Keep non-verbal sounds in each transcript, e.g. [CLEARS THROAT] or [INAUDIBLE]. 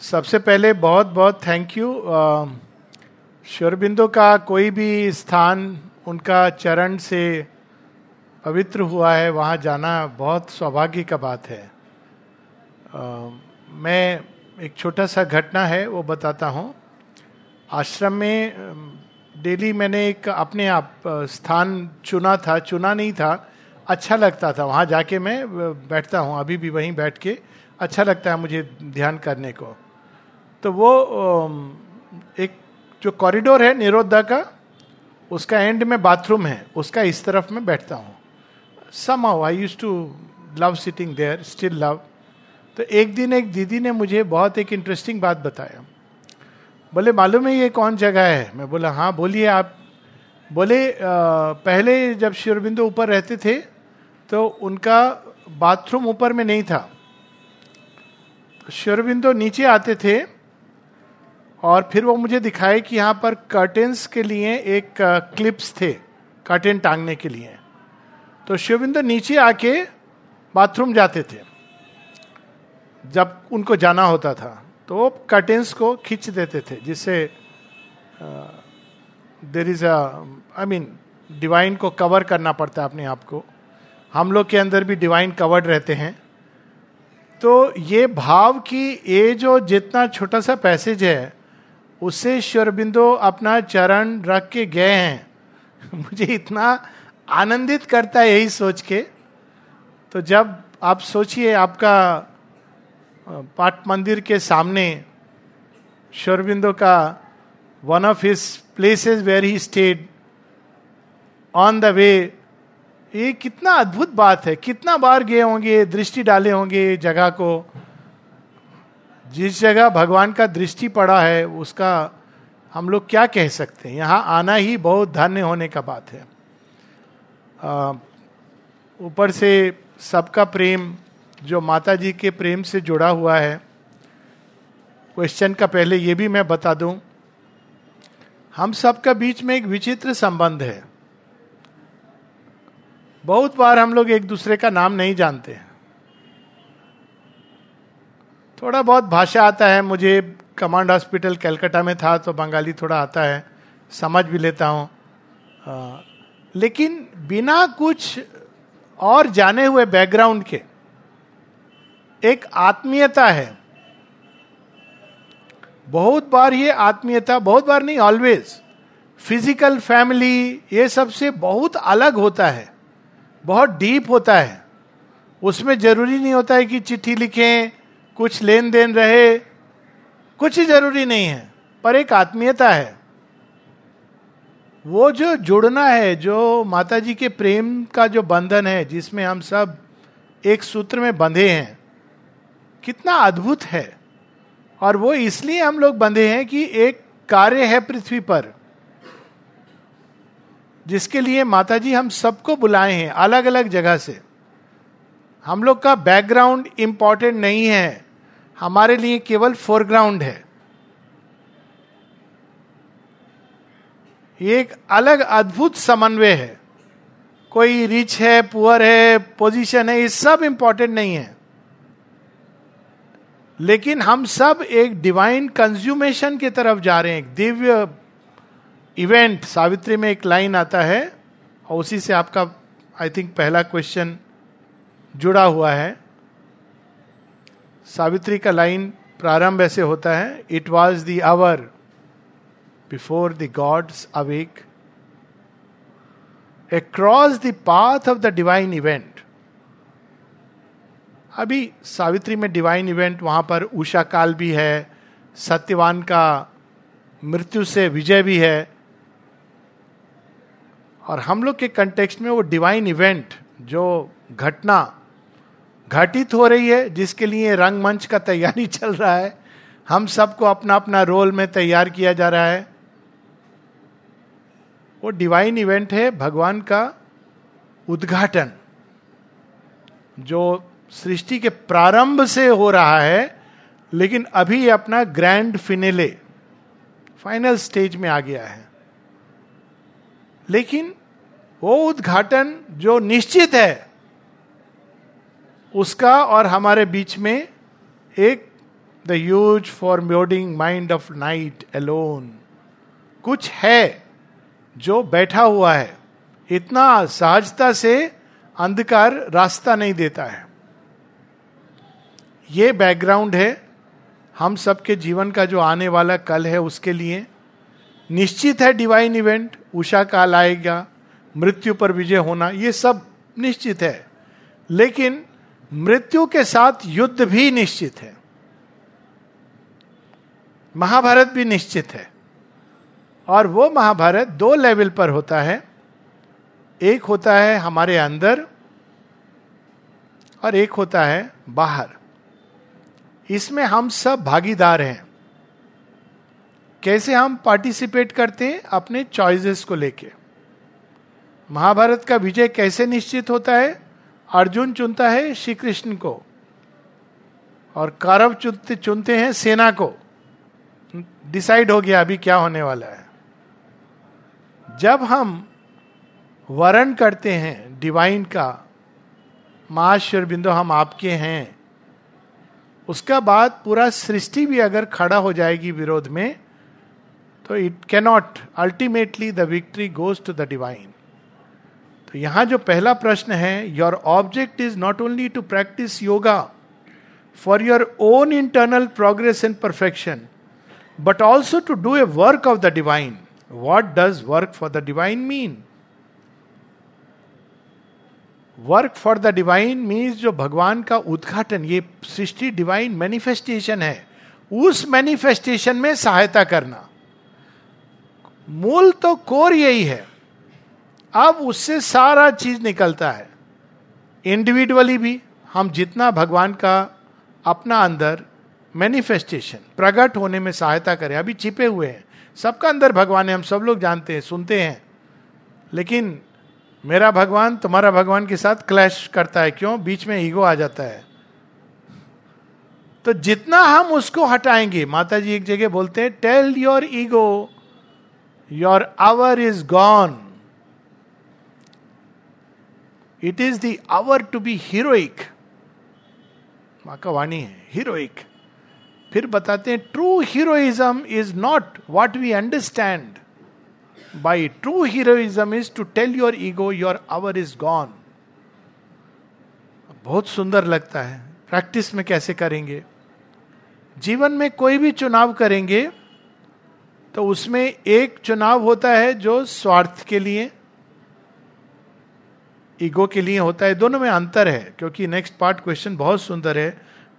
सबसे पहले बहुत बहुत थैंक यू श्योरबिंदो का कोई भी स्थान उनका चरण से पवित्र हुआ है वहाँ जाना बहुत सौभाग्य का बात है। आ, मैं एक छोटा सा घटना है वो बताता हूँ। आश्रम में डेली मैंने एक अपने आप स्थान चुना था चुना नहीं था अच्छा लगता था। वहाँ जाके मैं बैठता हूँ अभी भी वहीं बैठ के अच्छा लगता है मुझे ध्यान करने को। तो वो एक जो कॉरिडोर है निरोधा का, उसका एंड में बाथरूम है, उसका इस तरफ़ मैं बैठता हूँ। Somehow I used to love sitting there still love तो एक दिन एक दीदी ने मुझे बहुत एक इंटरेस्टिंग बात बताया। बोले, मालूम है ये कौन जगह है? मैं बोला हाँ बोलिए आप। बोले पहले जब शिवरबिंदु ऊपर रहते थे तो उनका बाथरूम ऊपर में नहीं था। शिवरबिंदु नीचे आते थे और फिर वो मुझे दिखाए कि यहाँ पर कर्टेंस के लिए एक क्लिप्स थे कर्टेन टांगने के लिए। तो शिवबिंदु नीचे आके बाथरूम जाते थे, जब उनको जाना होता था तो वो कर्टेन्स को खींच देते थे, जिससे there is I mean divine को कवर करना पड़ता है अपने आप को। हम लोग के अंदर भी डिवाइन कवर्ड रहते हैं। तो ये भाव की ये जो जितना छोटा सा पैसेज है उससे श्वरबिंदो अपना चरण रख के गए हैं। [LAUGHS] मुझे इतना आनंदित करता है यही सोच के। तो जब आप सोचिए आपका पाठ मंदिर के सामने शोरबिंदो का one of his places where he stayed on the way ये कितना अद्भुत बात है। कितना बार गए होंगे, दृष्टि डाले होंगे जगह को। जिस जगह भगवान का दृष्टि पड़ा है, उसका हम लोग क्या कह सकते हैं? यहाँ आना ही बहुत धन्य होने का बात है। ऊपर से सबका प्रेम, जो माता जी के प्रेम से जुड़ा हुआ है, क्वेश्चन का पहले ये भी मैं बता दूँ, हम सबका बीच में एक विचित्र संबंध है। बहुत बार हम लोग एक दूसरे का नाम नहीं जानते हैं। थोड़ा बहुत भाषा आता है। मुझे कमांड हॉस्पिटल कलकत्ता में था तो बंगाली थोड़ा आता है। समझ भी लेता हूँ। लेकिन बिना कुछ और जाने हुए बैकग्राउंड के एक आत्मीयता है। बहुत बार ये आत्मीयता, बहुत बार नहीं ऑलवेज फ़िज़िकल फैमिली ये सबसे बहुत अलग होता है। बहुत डीप होता है। उसमें ज़रूरी नहीं होता है कि चिट्ठी लिखें कुछ लेन देन रहे, कुछ ज़रूरी नहीं है, पर एक आत्मीयता है। वो जो जुड़ना है, जो माता जी के प्रेम का जो बंधन है, जिसमें हम सब एक सूत्र में बंधे हैं, कितना अद्भुत है। और वो इसलिए हम लोग बंधे हैं कि एक कार्य है पृथ्वी पर, जिसके लिए माता जी हम सबको बुलाए हैं अलग अलग जगह से। हम लोग का बैकग्राउंड इंपॉर्टेंट नहीं है। हमारे लिए केवल फोरग्राउंड है। ये एक अलग अद्भुत समन्वय है। कोई रिच है पुअर है पोजीशन है, ये सब इंपॉर्टेंट नहीं है। लेकिन हम सब एक डिवाइन कंज्यूमेशन की तरफ़ जा रहे हैं। एक दिव्य इवेंट सावित्री में एक लाइन आता है, और उसी से आपका आई थिंक पहला क्वेश्चन जुड़ा हुआ है। सावित्री का लाइन प्रारंभ ऐसे होता है it was the hour before the gods awake across the path of the divine event अभी सावित्री में डिवाइन इवेंट वहाँ पर उषा काल भी है, सत्यवान का मृत्यु से विजय भी है। और हम लोग के कंटेक्स्ट में वो डिवाइन इवेंट जो घटना घटित हो रही है, जिसके लिए रंगमंच का तैयारी [LAUGHS] चल रहा है। हम सबको अपना अपना रोल में तैयार किया जा रहा है। वो डिवाइन इवेंट है, भगवान का उद्घाटन, जो सृष्टि के प्रारंभ से हो रहा है, लेकिन अभी अपना ग्रैंड फिनेले फाइनल स्टेज में आ गया है। लेकिन वो उद्घाटन जो निश्चित है उसका और हमारे बीच में एक the use for म्योडिंग mind of night alone कुछ है जो बैठा हुआ है। इतना सहजता से अंधकार रास्ता नहीं देता है। ये बैकग्राउंड है हम सबके जीवन का जो आने वाला कल है उसके लिए। निश्चित है डिवाइन इवेंट उषा काल आएगा, मृत्यु पर विजय होना, ये सब निश्चित है। लेकिन मृत्यु के साथ युद्ध भी निश्चित है। महाभारत भी निश्चित है। और वो महाभारत दो लेवल पर होता है। एक होता है हमारे अंदर और एक होता है बाहर। इसमें हम सब भागीदार हैं। कैसे हम पार्टिसिपेट करते हैं? अपने चॉइसेस को लेके। महाभारत का विजय कैसे निश्चित होता है? अर्जुन चुनता है श्री कृष्ण को और कौरव चुनते चुनते हैं सेना को। डिसाइड हो गया अभी क्या होने वाला है। जब हम वर्ण करते हैं डिवाइन का महाश्वर बिंदु हम आपके हैं। उसका बाद पूरा सृष्टि भी अगर खड़ा हो जाएगी विरोध में तो it cannot ultimately the victory goes to the divine तो यहाँ जो पहला प्रश्न है your object is not only to practise yoga for your own internal progress and perfection but also to do a work of the divine what does work for the divine mean work for the divine means जो भगवान का उद्घाटन, ये सृष्टि divine manifestation है। उस manifestation में सहायता करना। मूल तो कोर यही है। अब उससे सारा चीज़ निकलता है। इंडिविजुअली भी हम जितना भगवान का अपना अंदर मैनिफेस्टेशन प्रकट होने में सहायता करें, अभी छिपे हुए हैं। सबका अंदर भगवान है, हम सब लोग जानते हैं, सुनते हैं। लेकिन मेरा भगवान तुम्हारा भगवान के साथ क्लैश करता है, क्यों? बीच में ईगो आ जाता है। तो जितना हम उसको हटाएँगे माता जी एक जगह बोलते हैं tell your ego your hour is gone it is the hour to be heroic माँ का वाणी है हीरोइक फिर बताते हैं true heroism is not what we understand by true heroism is to tell your ego your hour is gone बहुत सुंदर लगता है प्रैक्टिस में कैसे करेंगे? जीवन में कोई भी चुनाव करेंगे तो उसमें एक चुनाव होता है जो स्वार्थ के लिए ईगो के लिए होता है, दोनों में अंतर है, क्योंकि नेक्स्ट पार्ट क्वेश्चन बहुत सुंदर है।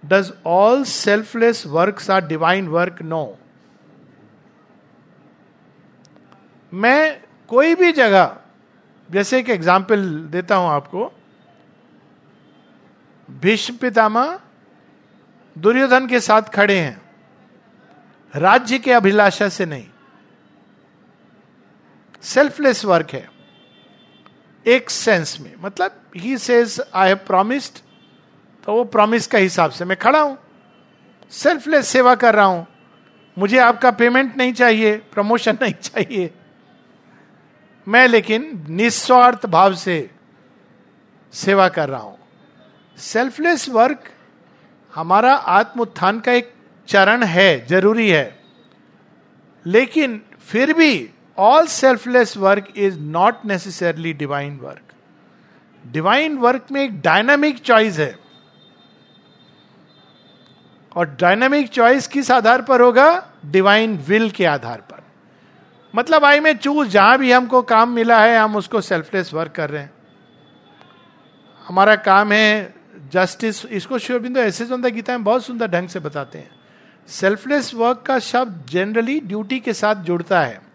Does all selfless work are divine work no मैं कोई भी जगह, जैसे एक एग्ज़ाम्पल देता हूँ आपको, भीष्म पितामा दुर्योधन के साथ खड़े हैं, राज्य के अभिलाषा से नहीं। सेल्फलेस वर्क है। एक सेंस में। मतलब he says I have promised तो वो प्रॉमिस का हिसाब से मैं खड़ा हूँ। सेल्फलेस सेवा कर रहा हूँ। मुझे आपका पेमेंट नहीं चाहिए प्रमोशन नहीं चाहिए। मैं लेकिन निस्वार्थ भाव से सेवा कर रहा हूँ। सेल्फलेस वर्क हमारा आत्म उत्थान का एक चरण है, ज़रूरी है। लेकिन फिर भी all selfless work is not necessarily divine work divine work में एक डायनामिक चॉइस है। और डायनामिक चॉइस किस आधार पर होगा? डिवाइन विल के आधार पर। मतलब आई में चूज़ जहाँ भी हमको काम मिला है, हम उसको सेल्फलेस वर्क कर रहे हैं। हमारा काम है जस्टिस इसको शिवबिंदु ऐसे सुंदर गीता में बहुत सुंदर ढंग से बताते हैं। सेल्फलेस वर्क का शब्द जनरली ड्यूटी के साथ जुड़ता है।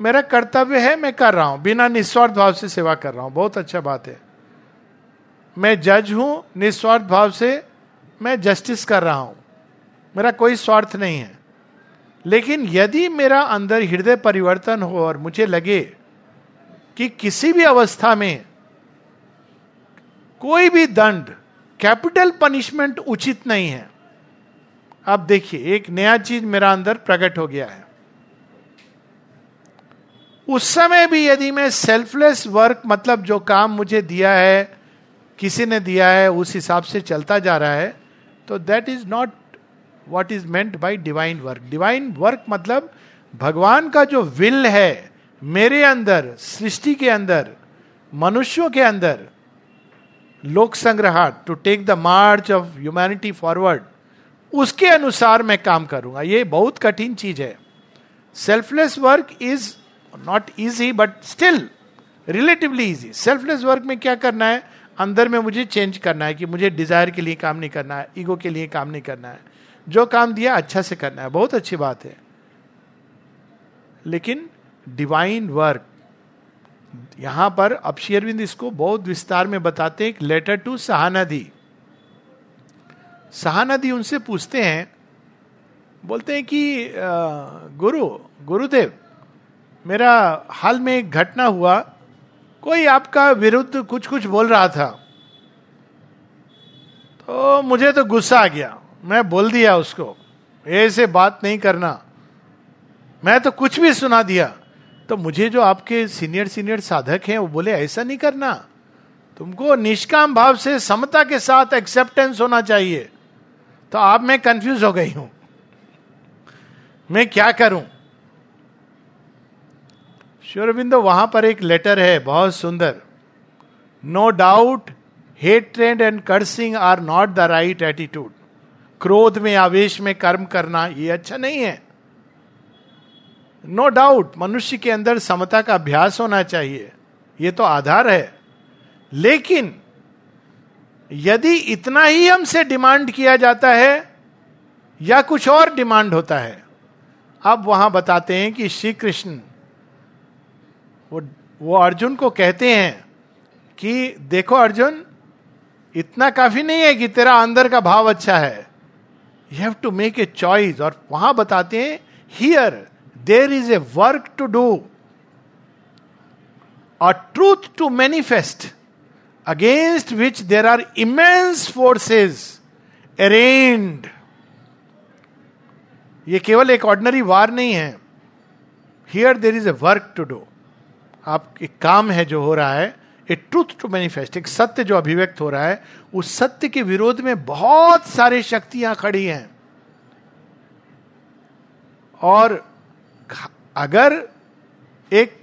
मेरा कर्तव्य है, मैं कर रहा हूँ। बिना निस्वार्थ भाव से सेवा कर रहा हूँ। बहुत अच्छा बात है। मैं जज हूँ, निस्वार्थ भाव से मैं जस्टिस कर रहा हूँ। मेरा कोई स्वार्थ नहीं है। लेकिन यदि मेरा अंदर हृदय परिवर्तन हो और मुझे लगे कि किसी भी अवस्था में कोई भी दंड कैपिटल पनिशमेंट उचित नहीं है अब देखिए, एक नया चीज़ मेरा अंदर प्रकट हो गया है। उस समय भी यदि मैं सेल्फलेस वर्क मतलब जो काम मुझे दिया है, किसी ने दिया है, उस हिसाब से चलता जा रहा है तो that is not what is meant by divine work divine work मतलब भगवान का जो विल है, मेरे अंदर, सृष्टि के अंदर, मनुष्यों के अंदर, लोक संग्रह to take the march of humanity forward उसके अनुसार मैं काम करूँगा। ये बहुत कठिन चीज़ है। Selfless work is not easy but still relatively easy selfless work में क्या करना है? अंदर में मुझे चेंज करना है कि मुझे डिज़ायर के लिए काम नहीं करना है ईगो के लिए काम नहीं करना है। जो काम दिया अच्छा से करना है। बहुत अच्छी बात है। लेकिन डिवाइन वर्क यहाँ पर अब शेयरविंद इसको बहुत विस्तार में बताते हैं। एक लेटर टू सहानदी सहानदी उनसे पूछते हैं, बोलते हैं कि गुरु, गुरुदेव मेरा हाल में एक घटना हुआ। कोई आपका विरुद्ध कुछ कुछ बोल रहा था। तो मुझे तो गुस्सा आ गया। मैं बोल दिया उसको ऐसे बात नहीं करना। मैं तो कुछ भी सुना दिया। तो मुझे जो आपके सीनियर सीनियर साधक हैं, वो बोले, ऐसा नहीं करना। तुमको निष्काम भाव से समता के साथ एक्सेप्टेंस होना चाहिए। तो आप, मैं कंफ्यूज हो गई हूँ। मैं क्या करूँ? श्योरबिंदो, वहाँ पर एक लेटर है, बहुत सुंदर। No doubt hatred and cursing are not the right attitude क्रोध में, आवेश में कर्म करना, ये अच्छा नहीं है। नो डाउट मनुष्य के अंदर समता का अभ्यास होना चाहिए। ये तो आधार है। लेकिन, यदि इतना ही हमसे डिमांड किया जाता है, या कुछ और डिमांड होता है, अब वहाँ बताते हैं कि श्री कृष्ण वो वो अर्जुन को कहते हैं कि देखो अर्जुन, इतना काफ़ी नहीं है कि तेरा अंदर का भाव अच्छा है। You have to make a choice और वहाँ बताते हैं here there is a work to do a truth to manifest against which there are immense forces arrayed ये केवल एक ऑर्डनरी वार नहीं है। Here there is a work to do आप एक काम है जो हो रहा है ए ट्रूथ टू मैनिफेस्ट एक सत्य जो अभिव्यक्त हो रहा है, उस सत्य के विरोध में बहुत सारे शक्तियाँ खड़ी हैं। और अगर एक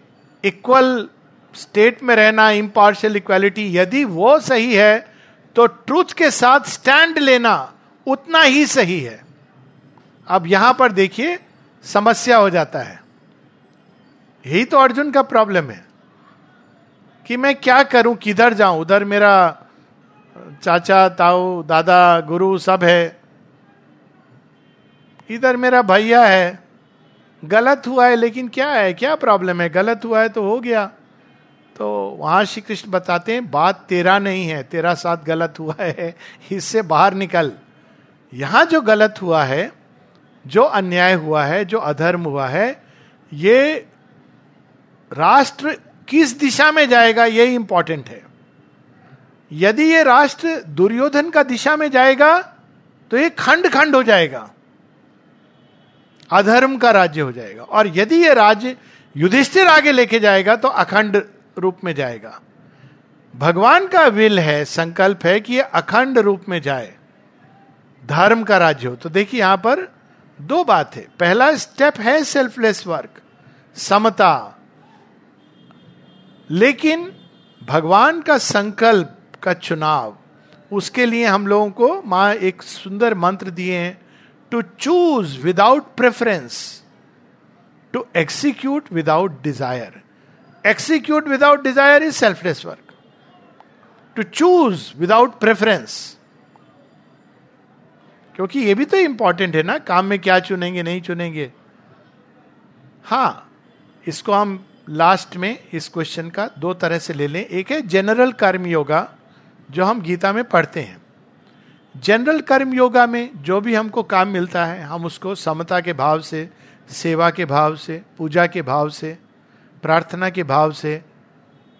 इक्वल स्टेट में रहना इम्पार्शल इक्वालिटी यदि वो सही है तो ट्रूथ के साथ स्टैंड लेना उतना ही सही है। अब यहाँ पर देखिए, समस्या हो जाता है। यही तो अर्जुन का प्रॉब्लम है कि मैं क्या करूँ, किधर जाऊँ? उधर मेरा चाचा, ताऊ, दादा, गुरु सब है। इधर मेरा भैया है। गलत हुआ है, लेकिन क्या है? क्या प्रॉब्लम है? गलत हुआ है तो हो गया। तो वहाँ श्री कृष्ण बताते हैं, बात तेरा नहीं है, तेरा साथ गलत हुआ है, इससे बाहर निकल। यहाँ जो गलत हुआ है, जो अन्याय हुआ है, जो अधर्म हुआ है, ये राष्ट्र किस दिशा में जाएगा, यही इंपॉर्टेंट है। यदि ये राष्ट्र दुर्योधन का दिशा में जाएगा तो ये खंड खंड हो जाएगा। अधर्म का राज्य हो जाएगा। और यदि ये राज्य युधिष्ठिर आगे लेके जाएगा तो अखंड रूप में जाएगा। भगवान का विल है, संकल्प है कि ये अखंड रूप में जाए। धर्म का राज्य हो। तो देखिए, यहाँ पर दो बात है। पहला स्टेप है सेल्फलेस वर्क समता। लेकिन भगवान का संकल्प, का चुनाव, उसके लिए हम लोगों को माँ एक सुंदर मंत्र दिए हैं to choose without preference to execute without desire execute without desire is selfless work to choose without preference क्योंकि ये भी तो इंपॉर्टेंट है ना, काम में क्या चुनेंगे, नहीं चुनेंगे। हाँ इसको हम लास्ट में इस क्वेश्चन का दो तरह से ले लें। एक है जनरल कर्म योगा, जो हम गीता में पढ़ते हैं। जनरल कर्म योगा में जो भी हमको काम मिलता है, हम उसको समता के भाव से, सेवा के भाव से, पूजा के भाव से, प्रार्थना के भाव से,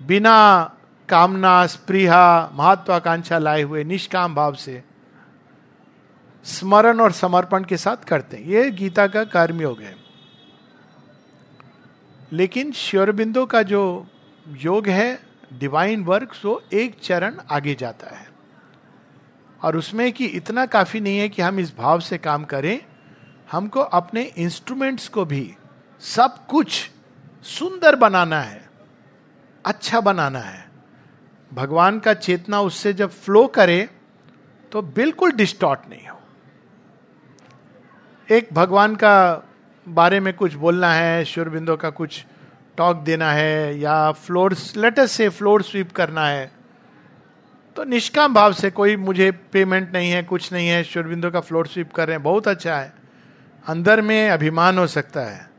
बिना कामना स्प्रिया महत्वाकांक्षा लाए हुए निष्काम भाव से, स्मरण और समर्पण के साथ करते हैं। ये गीता का कर्मयोग है। लेकिन श्योरबिंदो का जो योग है डिवाइन वर्क सो एक चरण आगे जाता है। और उसमें कि इतना काफ़ी नहीं है कि हम इस भाव से काम करें, हमको अपने इंस्ट्रूमेंट्स को भी सब कुछ सुंदर बनाना है अच्छा बनाना है। भगवान का चेतना उससे जब फ्लो करे तो बिल्कुल डिस्टॉर्ट नहीं हो। एक भगवान का बारे में कुछ बोलना है, शुरबिंदो का कुछ टॉक देना है, या फ्लोर लेटर से फ्लोर स्वीप करना है तो निष्काम भाव से कोई मुझे पेमेंट नहीं है, कुछ नहीं है, शुरबिंदो का फ्लोर स्वीप कर रहे हैं, बहुत अच्छा है। अंदर में अभिमान हो सकता है।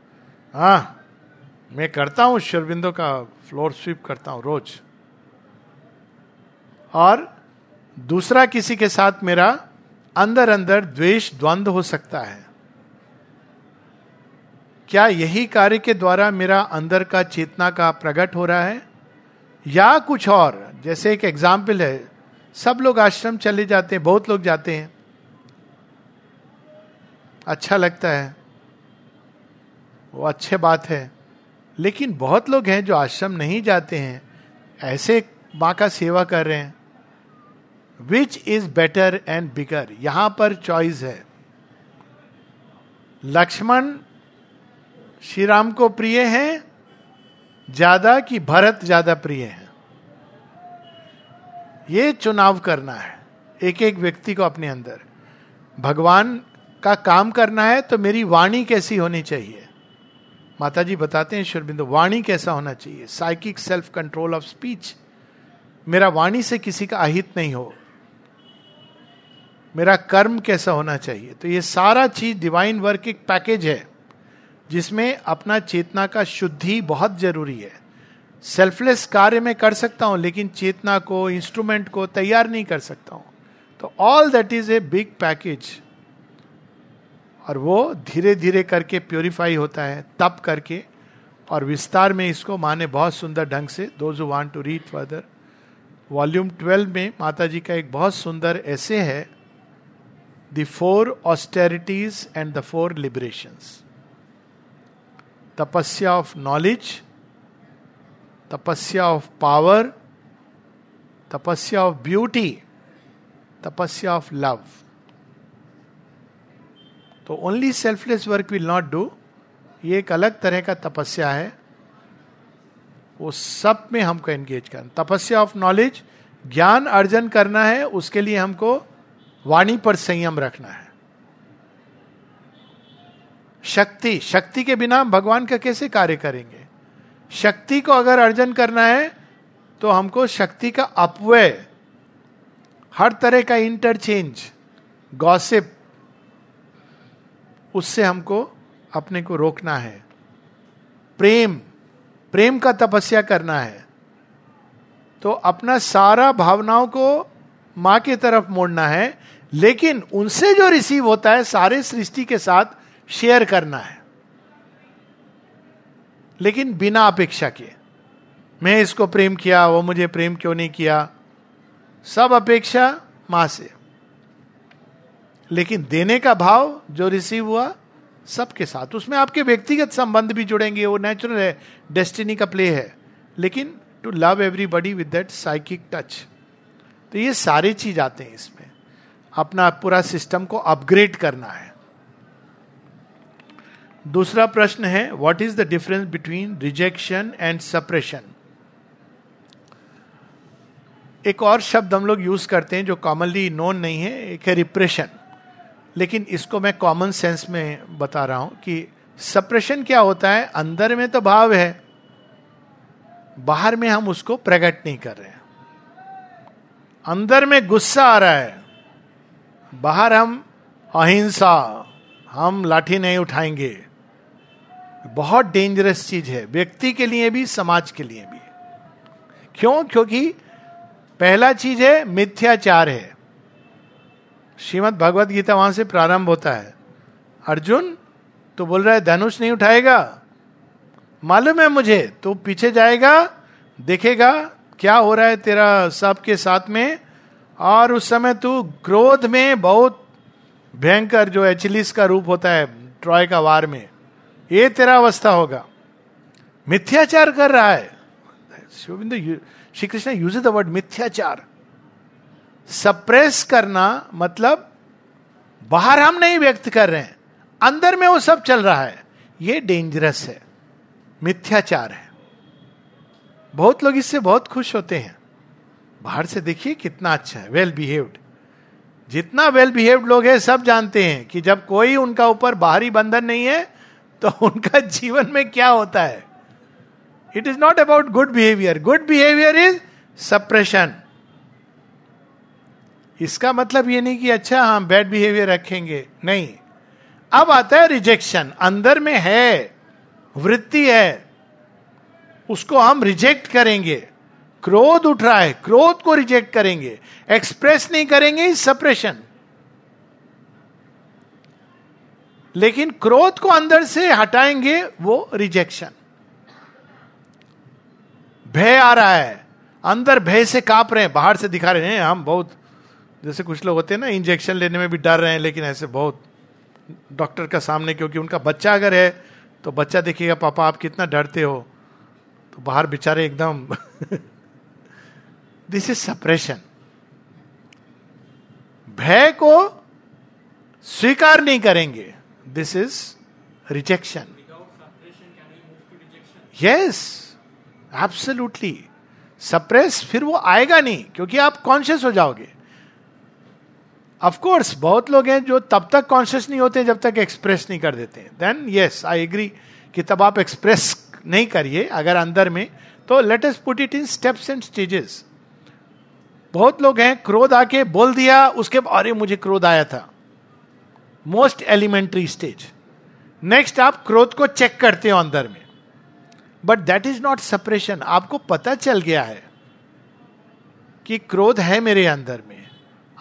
हाँ मैं करता हूँ, शुरबिंदो का फ्लोर स्वीप करता हूँ रोज। और दूसरा किसी के साथ मेरा अंदर अंदर द्वेष द्वंद्व हो सकता है। क्या यही कार्य के द्वारा मेरा अंदर का चेतना का प्रकट हो रहा है? या कुछ और? जैसे एक एग्ज़ाम्पल है। सब लोग आश्रम चले जाते हैं, बहुत लोग जाते हैं। अच्छा लगता है। वो अच्छे बात है। लेकिन बहुत लोग हैं जो आश्रम नहीं जाते हैं। ऐसे माँ का सेवा कर रहे हैं। Which is better and bigger यहाँ पर चॉइस है। लक्ष्मण श्री राम को प्रिय है, ज़्यादा कि भरत ज़्यादा प्रिय है। ये चुनाव करना है एक एक व्यक्ति को अपने अंदर। भगवान का काम करना है तो मेरी वाणी कैसी होनी चाहिए? माता जी बताते हैं शुरबिंदु वाणी कैसा होना चाहिए? Psychic self control of speech मेरा वाणी से किसी का अहित नहीं हो। मेरा कर्म कैसा होना चाहिए? तो ये सारा चीज़ डिवाइन वर्क एक पैकेज है। जिसमें अपना चेतना का शुद्धि बहुत ज़रूरी है। सेल्फलेस कार्य में कर सकता हूँ, लेकिन चेतना को इंस्ट्रूमेंट को तैयार नहीं कर सकता हूँ। तो all that is a big package और वो धीरे धीरे करके प्योरीफाई होता है, तप करके। और विस्तार में इसको माँ ने बहुत सुंदर ढंग से। दो जो want to read further volume twelve में माता जी का एक बहुत सुंदर ऐसे है the four austerities and the four liberations तपस्या ऑफ़ नॉलेज तपस्या ऑफ़ पावर तपस्या ऑफ़ ब्यूटी तपस्या ऑफ़ लव तो only selfless work will not do ये एक अलग तरह का तपस्या है। वो सब में हमको एंगेज करना। तपस्या ऑफ़ नॉलेज ज्ञान अर्जन करना है, उसके लिए हमको वाणी पर संयम रखना है। शक्ति शक्ति के बिना हम भगवान का कैसे कार्य करेंगे? शक्ति को अगर अर्जन करना है तो हमको शक्ति का अपव्यय, हर तरह का इंटरचेंज गॉसिप उससे हमको अपने को रोकना है। प्रेम प्रेम का तपस्या करना है। तो अपना सारा भावनाओं को माँ की तरफ़ मोड़ना है, लेकिन उनसे जो रिसीव होता है, सारे सृष्टि के साथ शेयर करना है। लेकिन बिना अपेक्षा के मैं इसको प्रेम किया, वो मुझे प्रेम क्यों नहीं किया? सब अपेक्षा माँ से। लेकिन देने का भाव जो रिसीव हुआ, सबके साथ। उसमें आपके व्यक्तिगत संबंध भी जुड़ेंगे, वो नेचुरल है डेस्टिनी का प्ले है। लेकिन to love everybody with that psychic touch तो ये सारे चीज़ आते हैं इसमें। अपना पूरा सिस्टम को अपग्रेड करना है। दूसरा प्रश्न है what is the difference between rejection and suppression एक और शब्द हम लोग यूज़ करते हैं जो कॉमनली नोन नहीं है, एक है रिप्रेशन लेकिन इसको मैं कॉमन सेंस में बता रहा हूँ कि सप्रेशन क्या होता है? अंदर में तो भाव है, बाहर में हम उसको प्रकट नहीं कर रहे हैं। अंदर में गुस्सा आ रहा है, बाहर हम अहिंसा, हम लाठी नहीं उठाएँगे। बहुत डेंजरस चीज़ है। व्यक्ति के लिए भी, समाज के लिए भी। क्यों? क्योंकि पहला चीज़ है, मिथ्याचार है। श्रीमद भगवत गीता वहाँ से प्रारंभ होता है। अर्जुन तो बोल रहा है धनुष नहीं उठाएगा? मालूम है मुझे तो पीछे जाएगा, देखेगा क्या हो रहा है तेरा सबके साथ में। और उस समय तू क्रोध में बहुत भयंकर जो एचलिस का रूप होता है, ट्रॉय का वार में। ये तेरा अवस्था होगा। मिथ्याचार कर रहा है। शिवबिंदु Shri Krishna use the word मिथ्याचार। Suppress करना मतलब बाहर हम नहीं व्यक्त कर रहे हैं। अंदर में वो सब चल रहा है। ये डेंजरस है। मिथ्याचार है। बहुत लोग इससे बहुत खुश होते हैं। बाहर से देखिए कितना अच्छा है। वेल बिहेव्ड जितना वेल बिहेव्ड लोग हैं, सब जानते हैं कि जब कोई उनका ऊपर बाहरी बंधन नहीं है [LAUGHS] तो उनका जीवन में क्या होता है? It is not about good behaviour good behaviour is suppression इसका मतलब ये नहीं कि अच्छा हम बैड बिहेवियर रखेंगे। नहीं। अब आता है रिजेक्शन अंदर में है। वृत्ति है। उसको हम रिजेक्ट करेंगे। क्रोध उठ रहा है। क्रोध को रिजेक्ट करेंगे। एक्सप्रेस नहीं करेंगे सप्रेशन लेकिन क्रोध को अंदर से हटाएँगे वो रिजेक्शन भय आ रहा है. अंदर भय से काँप रहे हैं, बाहर से दिखा रहे हैं, हम बहुत, जैसे कुछ लोग होते हैं ना इंजेक्शन लेने में भी डर रहे हैं, लेकिन ऐसे बहुत डॉक्टर का सामने, क्योंकि उनका बच्चा अगर है तो बच्चा देखिएगा, पापा, आप कितना डरते हो. तो बाहर बेचारे एकदम दिस इज़ सप्रेशन भय को स्वीकार नहीं करेंगे. This is rejection yes absolutely suppress फिर वो आएगा नहीं क्योंकि आप कॉन्शियस हो जाओगे। ऑफ़ कोर्स बहुत लोग हैं जो तब तक कॉन्शियस नहीं होते जब तक एक्सप्रेस नहीं कर देते देन यस आई एग्री कि तब आप एक्सप्रेस नहीं करिए अगर अंदर में। तो let us put it in steps and stages बहुत लोग हैं क्रोध आके बोल दिया उसके अरे मुझे क्रोध आया था। Most elementary stage. नेक्स्ट आप क्रोध को चेक करते हो अंदर में। But that is not suppression. आपको पता चल गया है कि क्रोध है मेरे अंदर में।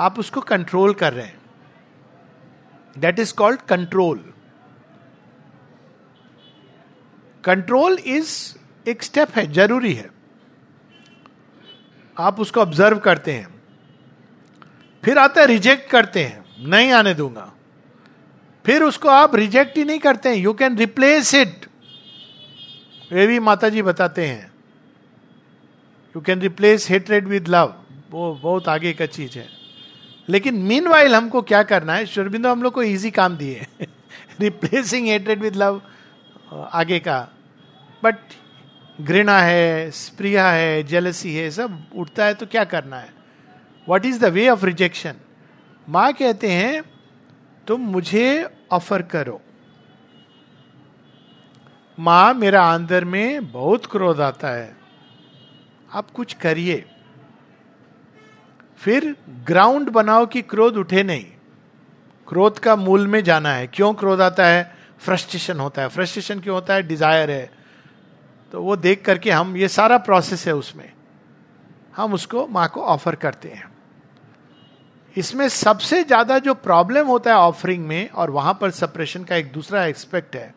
आप उसको कंट्रोल कर रहे हैं। That is called control control is एक स्टेप है, ज़रूरी है। आप उसको ऑब्ज़र्व करते हैं। फिर आता है रिजेक्ट करते हैं। नहीं आने दूँगा। फिर उसको आप रिजेक्ट ही नहीं करते यू कैन रिप्लेस इट वे भी माता जी बताते हैं. You can replace hatred with love वो बहुत आगे का चीज़ है. लेकिन मीन वाइल हमको क्या करना है? शुरबिंदो हम लोग को इजी काम दिए रिप्लेसिंग हेटरेड विद लव आगे का. बट घृणा है, स्प्रिया है जेलसी है, सब उठता है तो क्या करना है? What is the way of rejection माँ कहते हैं तुम मुझे ऑफ़र करो। माँ मेरा अंदर में बहुत क्रोध आता है। आप कुछ करिए। फिर ग्राउंड बनाओ कि क्रोध उठे नहीं। क्रोध का मूल में जाना है। क्यों क्रोध आता है? फ्रस्ट्रेशन होता है। फ्रस्ट्रेशन क्यों होता है? डिज़ायर है। तो वो देख करके हम, ये सारा प्रोसेस है उसमें। हम उसको माँ को ऑफ़र करते हैं। इसमें सबसे ज़्यादा जो प्रॉब्लम होता है ऑफरिंग में, और वहाँ पर सप्रेशन का एक दूसरा एक्सपेक्ट है,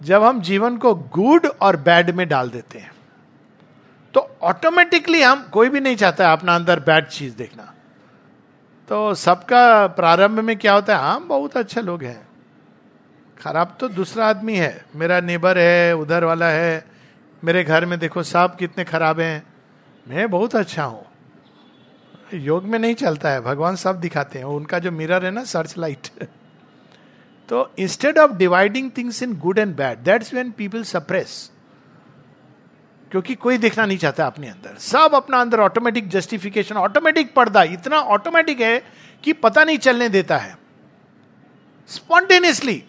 जब हम जीवन को गुड और बैड में डाल देते हैं तो ऑटोमेटिकली हम, कोई भी नहीं चाहता है अपना अंदर बैड चीज़ देखना। तो सबका प्रारंभ में क्या होता है? हम बहुत अच्छे लोग हैं। खराब तो दूसरा आदमी है। मेरा नेबर है, उधर वाला है, मेरे घर में देखो, सब कितने खराब हैं। मैं बहुत अच्छा हूँ। योग में नहीं चलता है, भगवान सब दिखाते हैं, उनका जो मिरर है ना सर्च लाइट [LAUGHS] तो instead of dividing things in good and bad that's when people suppress क्योंकि कोई देखना नहीं चाहता अपने अंदर। सब अपना अंदर ऑटोमेटिक जस्टिफिकेशन ऑटोमेटिक पर्दा, इतना ऑटोमेटिक है कि पता नहीं चलने देता है। स्पॉन्टेनियसली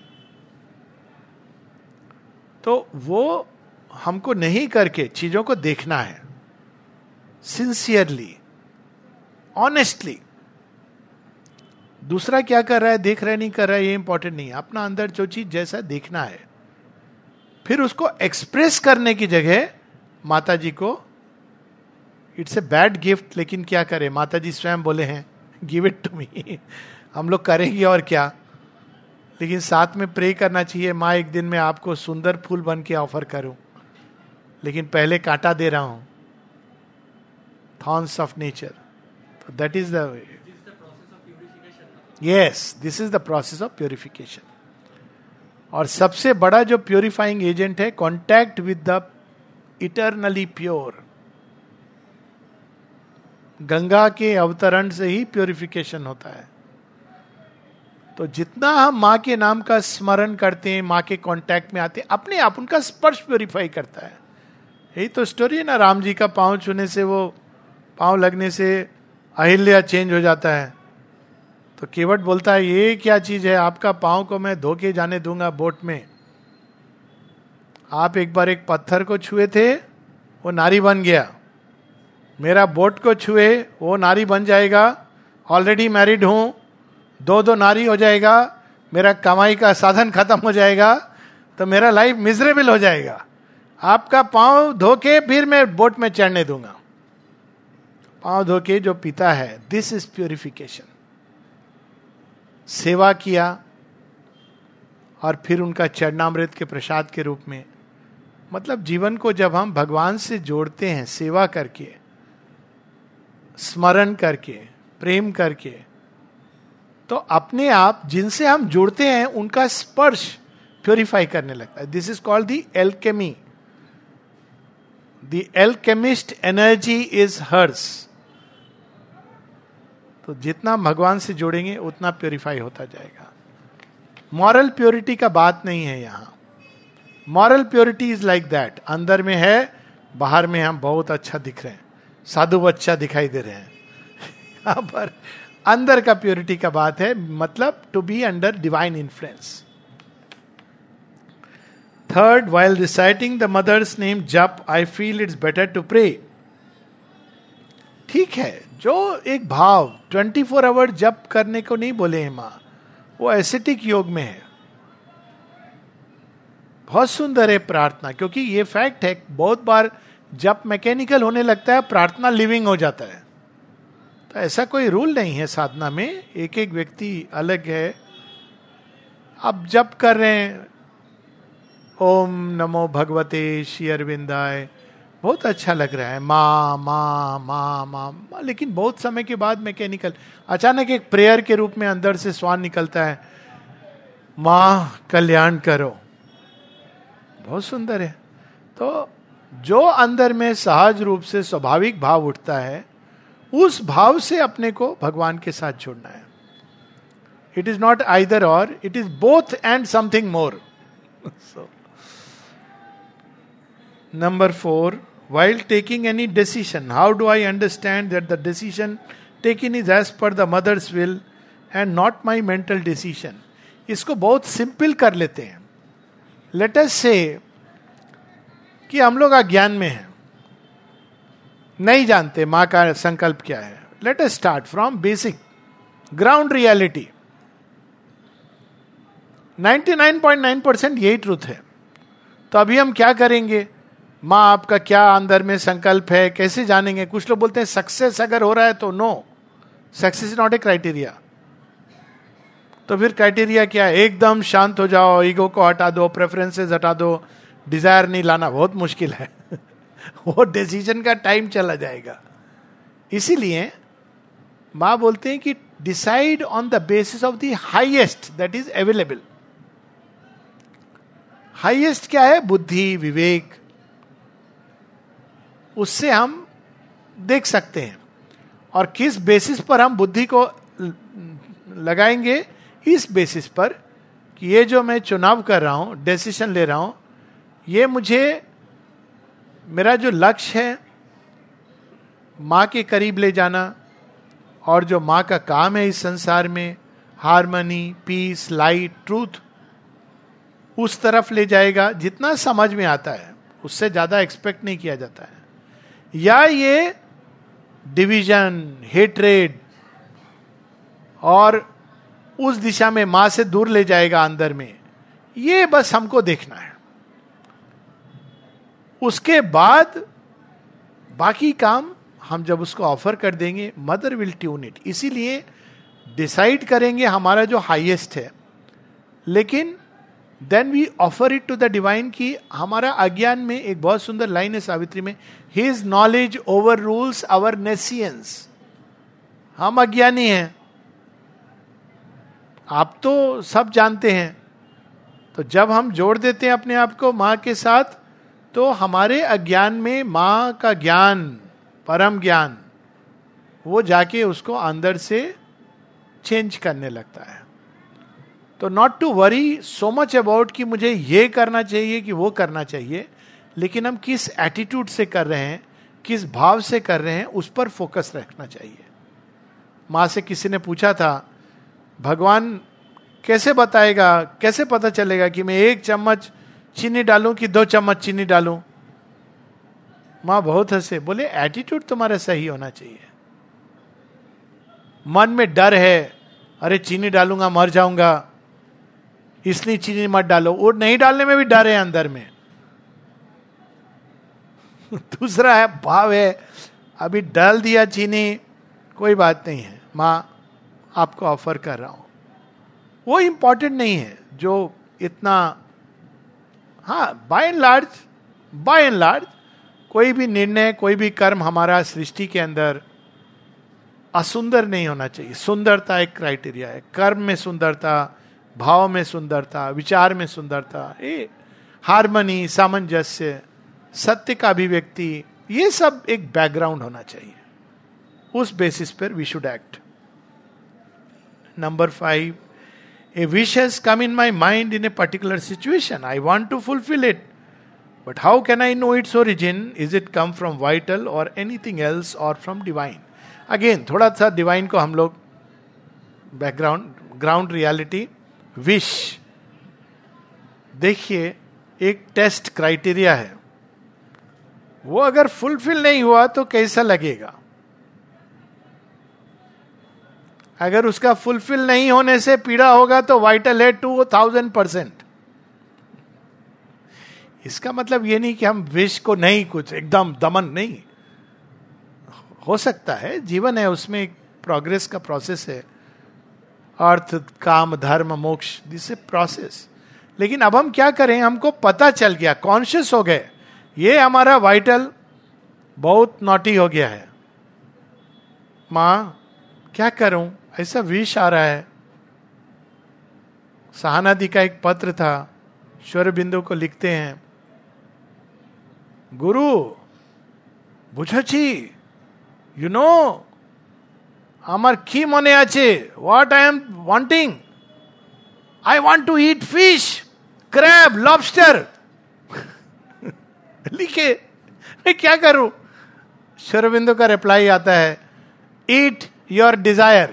तो वो हमको नहीं करके चीज़ों को देखना है। सिंसियरली ऑनेस्टली दूसरा क्या कर रहा है, देख रहा है, नहीं कर रहा है, ये इंपॉर्टेंट नहीं है। अपना अंदर जो चीज़ जैसा देखना है, फिर उसको एक्सप्रेस करने की जगह माता जी को इट्स ए बैड गिफ्ट लेकिन क्या करें? माता जी स्वयं बोले हैं गिव इट टू मी हम लोग करेंगे और क्या? लेकिन साथ में प्रे करना चाहिए, माँ, एक दिन में आपको सुंदर फूल बन के ऑफ़र करूँ, लेकिन पहले कांटा दे रहा हूँ. Thorns of nature that is the yes this is the process of purification और सबसे बड़ा जो प्योरिफाइंग एजेंट है contact with the eternally pure Ganga के अवतरण से ही प्योरिफिकेशन होता है। तो जितना हम माँ के नाम का स्मरण करते हैं माँ के कांटेक्ट में आते हैं अपने आप उनका स्पर्श प्योरीफाई करता है। यही तो स्टोरी है ना राम जी का पाँव छूने से वो पाँव लगने से अहिल्या चेंज हो जाता है। तो केवट बोलता है, ये क्या चीज़ है? आपका पाँव को मैं धोके जाने दूँगा बोट में। आप एक बार एक पत्थर को छुए थे, वो नारी बन गया। मेरा बोट को छुए, वो नारी बन जाएगा। ऑलरेडी मैरिड हूँ, दो दो नारी हो जाएगा। मेरा कमाई का साधन खत्म हो जाएगा तो मेरा लाइफ मिजरेबल हो जाएगा। आपका पाँव धो के फिर मैं बोट में चढ़ने दूँगा। पाँव धो के जो पिता है दिस इज़ प्योरिफिकेशन सेवा किया और फिर उनका चरणामृत के प्रसाद के रूप में। मतलब जीवन को जब हम भगवान से जोड़ते हैं, सेवा करके, स्मरण करके, प्रेम करके तो अपने आप जिनसे हम जुड़ते हैं, उनका स्पर्श प्योरीफाई करने लगता है। This is called the alchemy the alchemist energy is hers तो जितना भगवान से जोड़ेंगे, उतना प्योरीफाई होता जाएगा। मॉरल प्योरिटी का बात नहीं है यहाँ। Moral purity is like that अंदर में है, बाहर में हम बहुत अच्छा दिख रहे हैं। साधु बच्चा दिखाई दे रहे हैं। [LAUGHS] यहाँ पर अंदर का प्योरिटी का बात है मतलब to be under divine influence third while reciting the mother's name जप I feel it's better to pray ठीक है। जो एक भाव 24 फोर आवर जप करने को नहीं बोले हैं माँ, वो एसिटिक योग में है। बहुत सुंदर है प्रार्थना, क्योंकि ये फैक्ट है, बहुत बार जब मैकेनिकल होने लगता है, प्रार्थना लिविंग हो जाता है। तो ऐसा कोई रूल नहीं है साधना में एक एक व्यक्ति अलग है। अब जब कर रहे हैं, ओम नमो भगवते श्री अरविंदाय। बहुत अच्छा लग रहा है। माँ माँ माँ माँ लेकिन बहुत समय के बाद मैकेनिकल अचानक एक प्रेयर के रूप में अंदर से स्वान निकलता है। माँ, कल्याण करो। बहुत सुंदर है। तो जो अंदर में सहज रूप से स्वाभाविक भाव उठता है, उस भाव से अपने को भगवान के साथ जोड़ना है। It is not either or it is both and something more number four while taking any decision how do I understand that the decision taking is as per the mother's will and not my mental decision इसको बहुत simple कर लेते हैं। Let us से कि हम लोग अज्ञान में हैं। नहीं जानते माँ का संकल्प क्या है। Let us start from basic ground reality 99.9 percent यही ट्रूथ है। तो अभी हम क्या करेंगे? माँ, आपका क्या अंदर में संकल्प है? कैसे जानेंगे? कुछ लोग बोलते हैं सक्सेस अगर हो रहा है तो no success is not a criteria तो फिर क्राइटेरिया क्या है? एकदम शांत हो जाओ ईगो को हटा दो प्रेफरेंसेस हटा दो डिज़ायर नहीं लाना बहुत मुश्किल है। [LAUGHS] वो डिसीज़न का टाइम चला जाएगा। इसीलिए माँ बोलते हैं कि decide on the basis of the highest that is available highest क्या है? बुद्धि, विवेक उससे हम देख सकते हैं। और किस बेसिस पर हम बुद्धि को लगाएँगे, इस बेसिस पर कि ये जो मैं चुनाव कर रहा हूँ डिसीज़न ले रहा हूँ, ये मुझे मेरा जो लक्ष्य है, माँ के करीब ले जाना और जो माँ का काम है इस संसार में हारमोनी पीस लाइट ट्रूथ उस तरफ़ ले जाएगा। जितना समझ में आता है, उससे ज़्यादा एक्सपेक्ट नहीं किया जाता है। या ये डिवीज़न हेट्रेड और उस दिशा में माँ से दूर ले जाएगा अंदर में, ये बस हमको देखना है। उसके बाद बाकी काम हम जब उसको ऑफ़र कर देंगे, मदर विल ट्यून इट। इसीलिए डिसाइड करेंगे हमारा जो हाईएस्ट है। लेकिन then we offer it to the divine की हमारा अज्ञान में एक बहुत सुंदर लाइन है सावित्री में। His knowledge overrules our nescience हम अज्ञानी हैं। आप तो सब जानते हैं। तो जब हम जोड़ देते हैं अपने आप को माँ के साथ तो हमारे अज्ञान में माँ का ज्ञान, परम ज्ञान, वो जाके उसको अंदर से चेंज करने लगता है। तो not to worry so much about कि मुझे ये करना चाहिए कि वो करना चाहिए, लेकिन हम किस एटीट्यूड से कर रहे हैं, किस भाव से कर रहे हैं, उस पर फोकस रखना चाहिए। माँ से किसी ने पूछा था, भगवान, कैसे बताएगा, कैसे पता चलेगा कि मैं एक चम्मच चीनी डालूं कि दो चम्मच चीनी डालूं? माँ बहुत हंसे, बोले एटीट्यूड तुम्हारा सही होना चाहिए। मन में डर है, अरे चीनी डालूँगा, मर जाऊँगा इसलिए चीनी मत डालो। और नहीं डालने में भी डर है अंदर में। [LAUGHS] दूसरा है, भाव है, अभी डाल दिया चीनी, कोई बात नहीं है। माँ, आपको ऑफ़र कर रहा हूँ। वो इंपॉर्टेंट नहीं है, जो इतना हाँ by and large by and large कोई भी निर्णय, कोई भी कर्म हमारा सृष्टि के अंदर असुंदर नहीं होना चाहिए। सुंदरता एक क्राइटेरिया है। कर्म में सुंदरता भाव में सुंदरता, विचार में सुंदरता, ये हारमनी, सामंजस्य, सत्य का अभिव्यक्ति, ये सब एक बैकग्राउंड होना चाहिए। उस बेसिस पर we should act number five a wish has come in my mind in a particular situation I want to fulfil it but how can I know its origin is it come from vital or anything else or from divine again थोड़ा सा divine को हम लोग background ground reality wish. देखिए, एक test criteria है। वो अगर फुलफिल नहीं हुआ तो कैसा लगेगा? अगर उसका फुलफिल नहीं होने से पीड़ा होगा तो वाइटल है टू थाउज़ेंड परसेंट। इसका मतलब ये नहीं कि हम विश को नहीं, कुछ एकदम दमन नहीं। हो सकता है, जीवन है, उसमें एक प्रोग्रेस का प्रोसेस है। अर्थ, काम, धर्म, मोक्ष दिस ए प्रोसेस लेकिन अब हम क्या करें? हमको पता चल गया कॉन्शियस हो गए। ये हमारा वाइटल बहुत नोटी हो गया है। माँ, क्या करूँ? ऐसा विष आ रहा है। सहानादि का एक पत्र था स्वर बिंदु को लिखते हैं। गुरु बुझो छी यू नो আমার কি মনে আছে what I am wanting I want to eat fish crab lobster लिखे मैं क्या करूं शरबिंदु का रिप्लाई आता है ईट योर डिजायर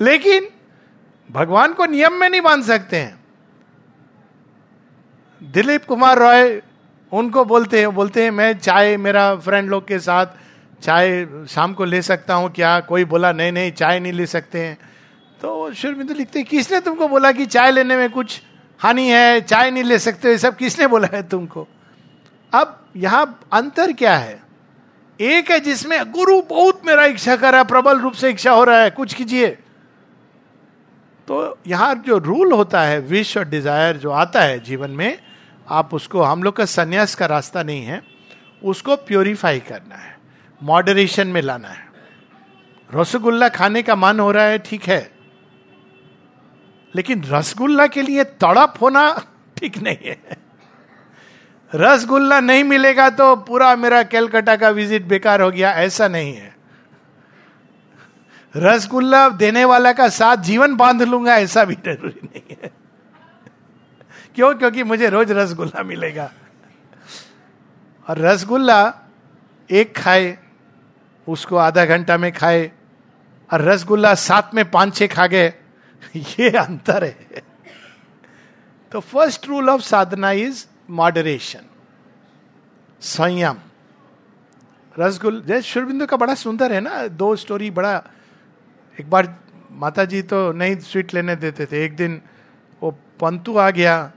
लेकिन भगवान को नियम में नहीं बांध सकते हैं दिलीप कुमार रॉय उनको बोलते हैं बोलते हैं, मैं चाय, मेरा फ्रेंड लोग के साथ चाय शाम को ले सकता हूँ क्या? कोई बोला, नहीं नहीं, चाय नहीं ले सकते हैं। तो शुरबिंदु लिखते हैं, किसने तुमको बोला कि चाय लेने में कुछ हानि है? चाय नहीं ले सकते, ये सब किसने बोला है तुमको? अब यहाँ अंतर क्या है? एक है जिसमें गुरु बहुत मेरा इच्छा कर रहा है, प्रबल रूप से इच्छा हो रहा है, कुछ कीजिए। तो यहाँ जो रूल होता है विश और डिज़ायर जो आता है जीवन में आप उसको, हम लोग का संन्यास का रास्ता नहीं है, उसको प्योरीफाई करना है मॉडरेशन में लाना है। रसगुल्ला खाने का मन हो रहा है, ठीक है, लेकिन रसगुल्ला के लिए तड़प होना [LAUGHS] ठीक नहीं है। रसगुल्ला नहीं मिलेगा तो पूरा मेरा कैलकाटा का विज़िट बेकार हो गया, ऐसा नहीं है। रसगुल्ला देने वाला का साथ जीवन बाँध लूँगा, ऐसा भी ज़रूरी नहीं है। क्यों? क्योंकि मुझे रोज रसगुल्ला मिलेगा। और रसगुल्ला एक खाए, उसको आधा घंटा में खाए, और रसगुल्ला साथ में पाँच छह खा गए, ये अंतर है। तो first rule of sadhana is moderation संयम। रसगुल जय शुरबिंदु का बड़ा सुंदर है ना, दो स्टोरी बड़ा, एक बार माता जी तो नहीं स्वीट लेने देते थे, एक दिन वो पंतु आ गया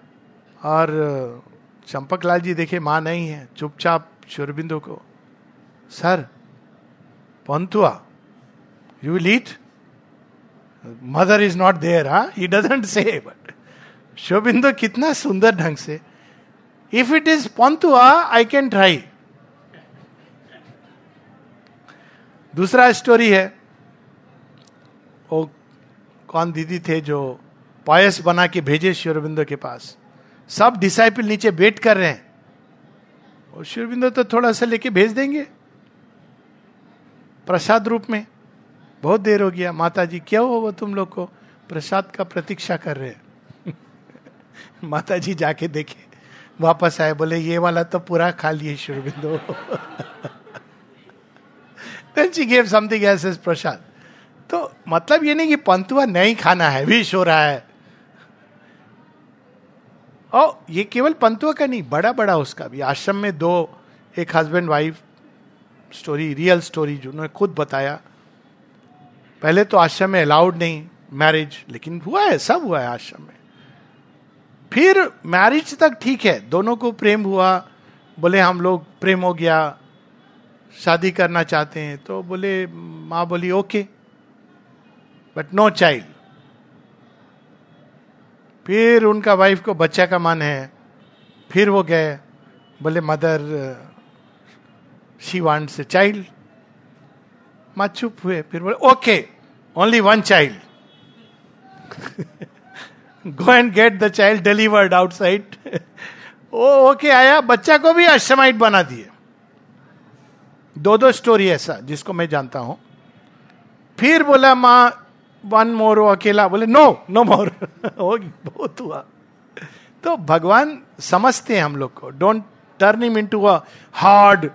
और चंपक लाल जी देखे माँ नहीं है। चुपचाप शुरबिंदु को, sir, pantua you eat mother is not there हा? ही डजेंट से बट शोबिंदु कितना सुंदर ढंग से if it is pantua I can try दूसरा स्टोरी है, वो कौन दीदी थे जो पायस बना के भेजे शिवरबिंदो के पास? सब डिसाइपल नीचे वेट कर रहे हैं। और शिवबिंदु तो थोड़ा सा लेके भेज देंगे। प्रसाद रूप में। बहुत देर हो गया। माता जी क्या हो वो तुम लोग को? प्रसाद का प्रतीक्षा कर रहे [LAUGHS] माता जी जाके देखे। वापस आए, बोले, ये वाला तो पूरा खा लिए शिवबिंदु then she gave something as प्रसाद। तो मतलब ये नहीं कि पंतुआ नहीं खाना है विश हो रहा है। और ये केवल पंतुआ का नहीं बड़ा बड़ा उसका भी। आश्रम में दो, एक husband wife story real story जो उन्होंने खुद बताया। पहले तो आश्रम में अलाउड नहीं मैरिज लेकिन हुआ है, सब हुआ है आश्रम में। फिर मैरिज तक ठीक है, दोनों को प्रेम हुआ, बोले हम लोग प्रेम हो गया, शादी करना चाहते हैं तो बोले, माँ बोली, ओके बट नो चाइल्ड फिर उनका वाइफ को बच्चा का मन है। फिर वो गए, बोले मदर शी वांट से चाइल्ड माँ चुप हुए, फिर बोले okay only one child go and get the child delivered outside oh okay आया, बच्चा को भी अश्रमाइट बना दिए। दो दो स्टोरी ऐसा, जिसको मैं जानता हूँ। फिर बोला, माँ वन मोर वो अकेला, बोले नो नो मोर होगी, बहुत हुआ। तो भगवान समझते हैं हम लोग को। Don't turn him into a hard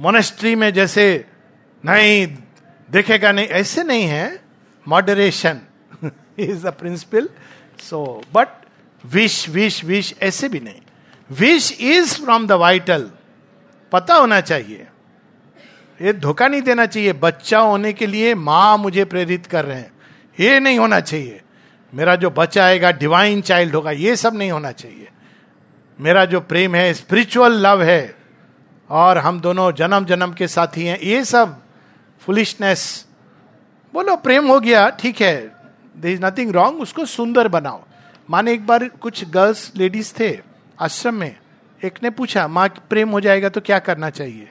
monastery में जैसे, नहीं, देखेगा नहीं। ऐसे नहीं है। Moderation is the principle so but wish wish wish ऐसे भी नहीं। Wish is from the vital पता होना चाहिए। ये धोखा नहीं देना चाहिए। बच्चा होने के लिए माँ मुझे प्रेरित कर रहे हैं। ये नहीं होना चाहिए। मेरा जो बच्चा आएगा डिवाइन चाइल्ड होगा, ये सब नहीं होना चाहिए। मेरा जो प्रेम है स्पिरिचुअल लव है, और हम दोनों जन्म जन्म के साथी हैं, ये सब फुलिशनेस बोलो, प्रेम हो गया, ठीक है। दर इज़ नथिंग रॉन्ग उसको सुंदर बनाओ। माने एक बार कुछ गर्ल्स लेडीज़ थे, आश्रम में, एक ने पूछा, माँ, प्रेम हो जाएगा तो क्या करना चाहिए?